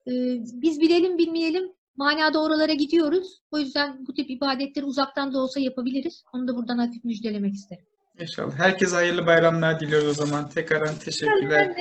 A: Ee, biz bilelim bilmeyelim manada oralara gidiyoruz. O yüzden bu tip ibadetleri uzaktan da olsa yapabiliriz. Onu da buradan hafif müjdelemek isterim.
B: İnşallah. Herkese hayırlı bayramlar diliyoruz o zaman. Tekrardan teşekkürler.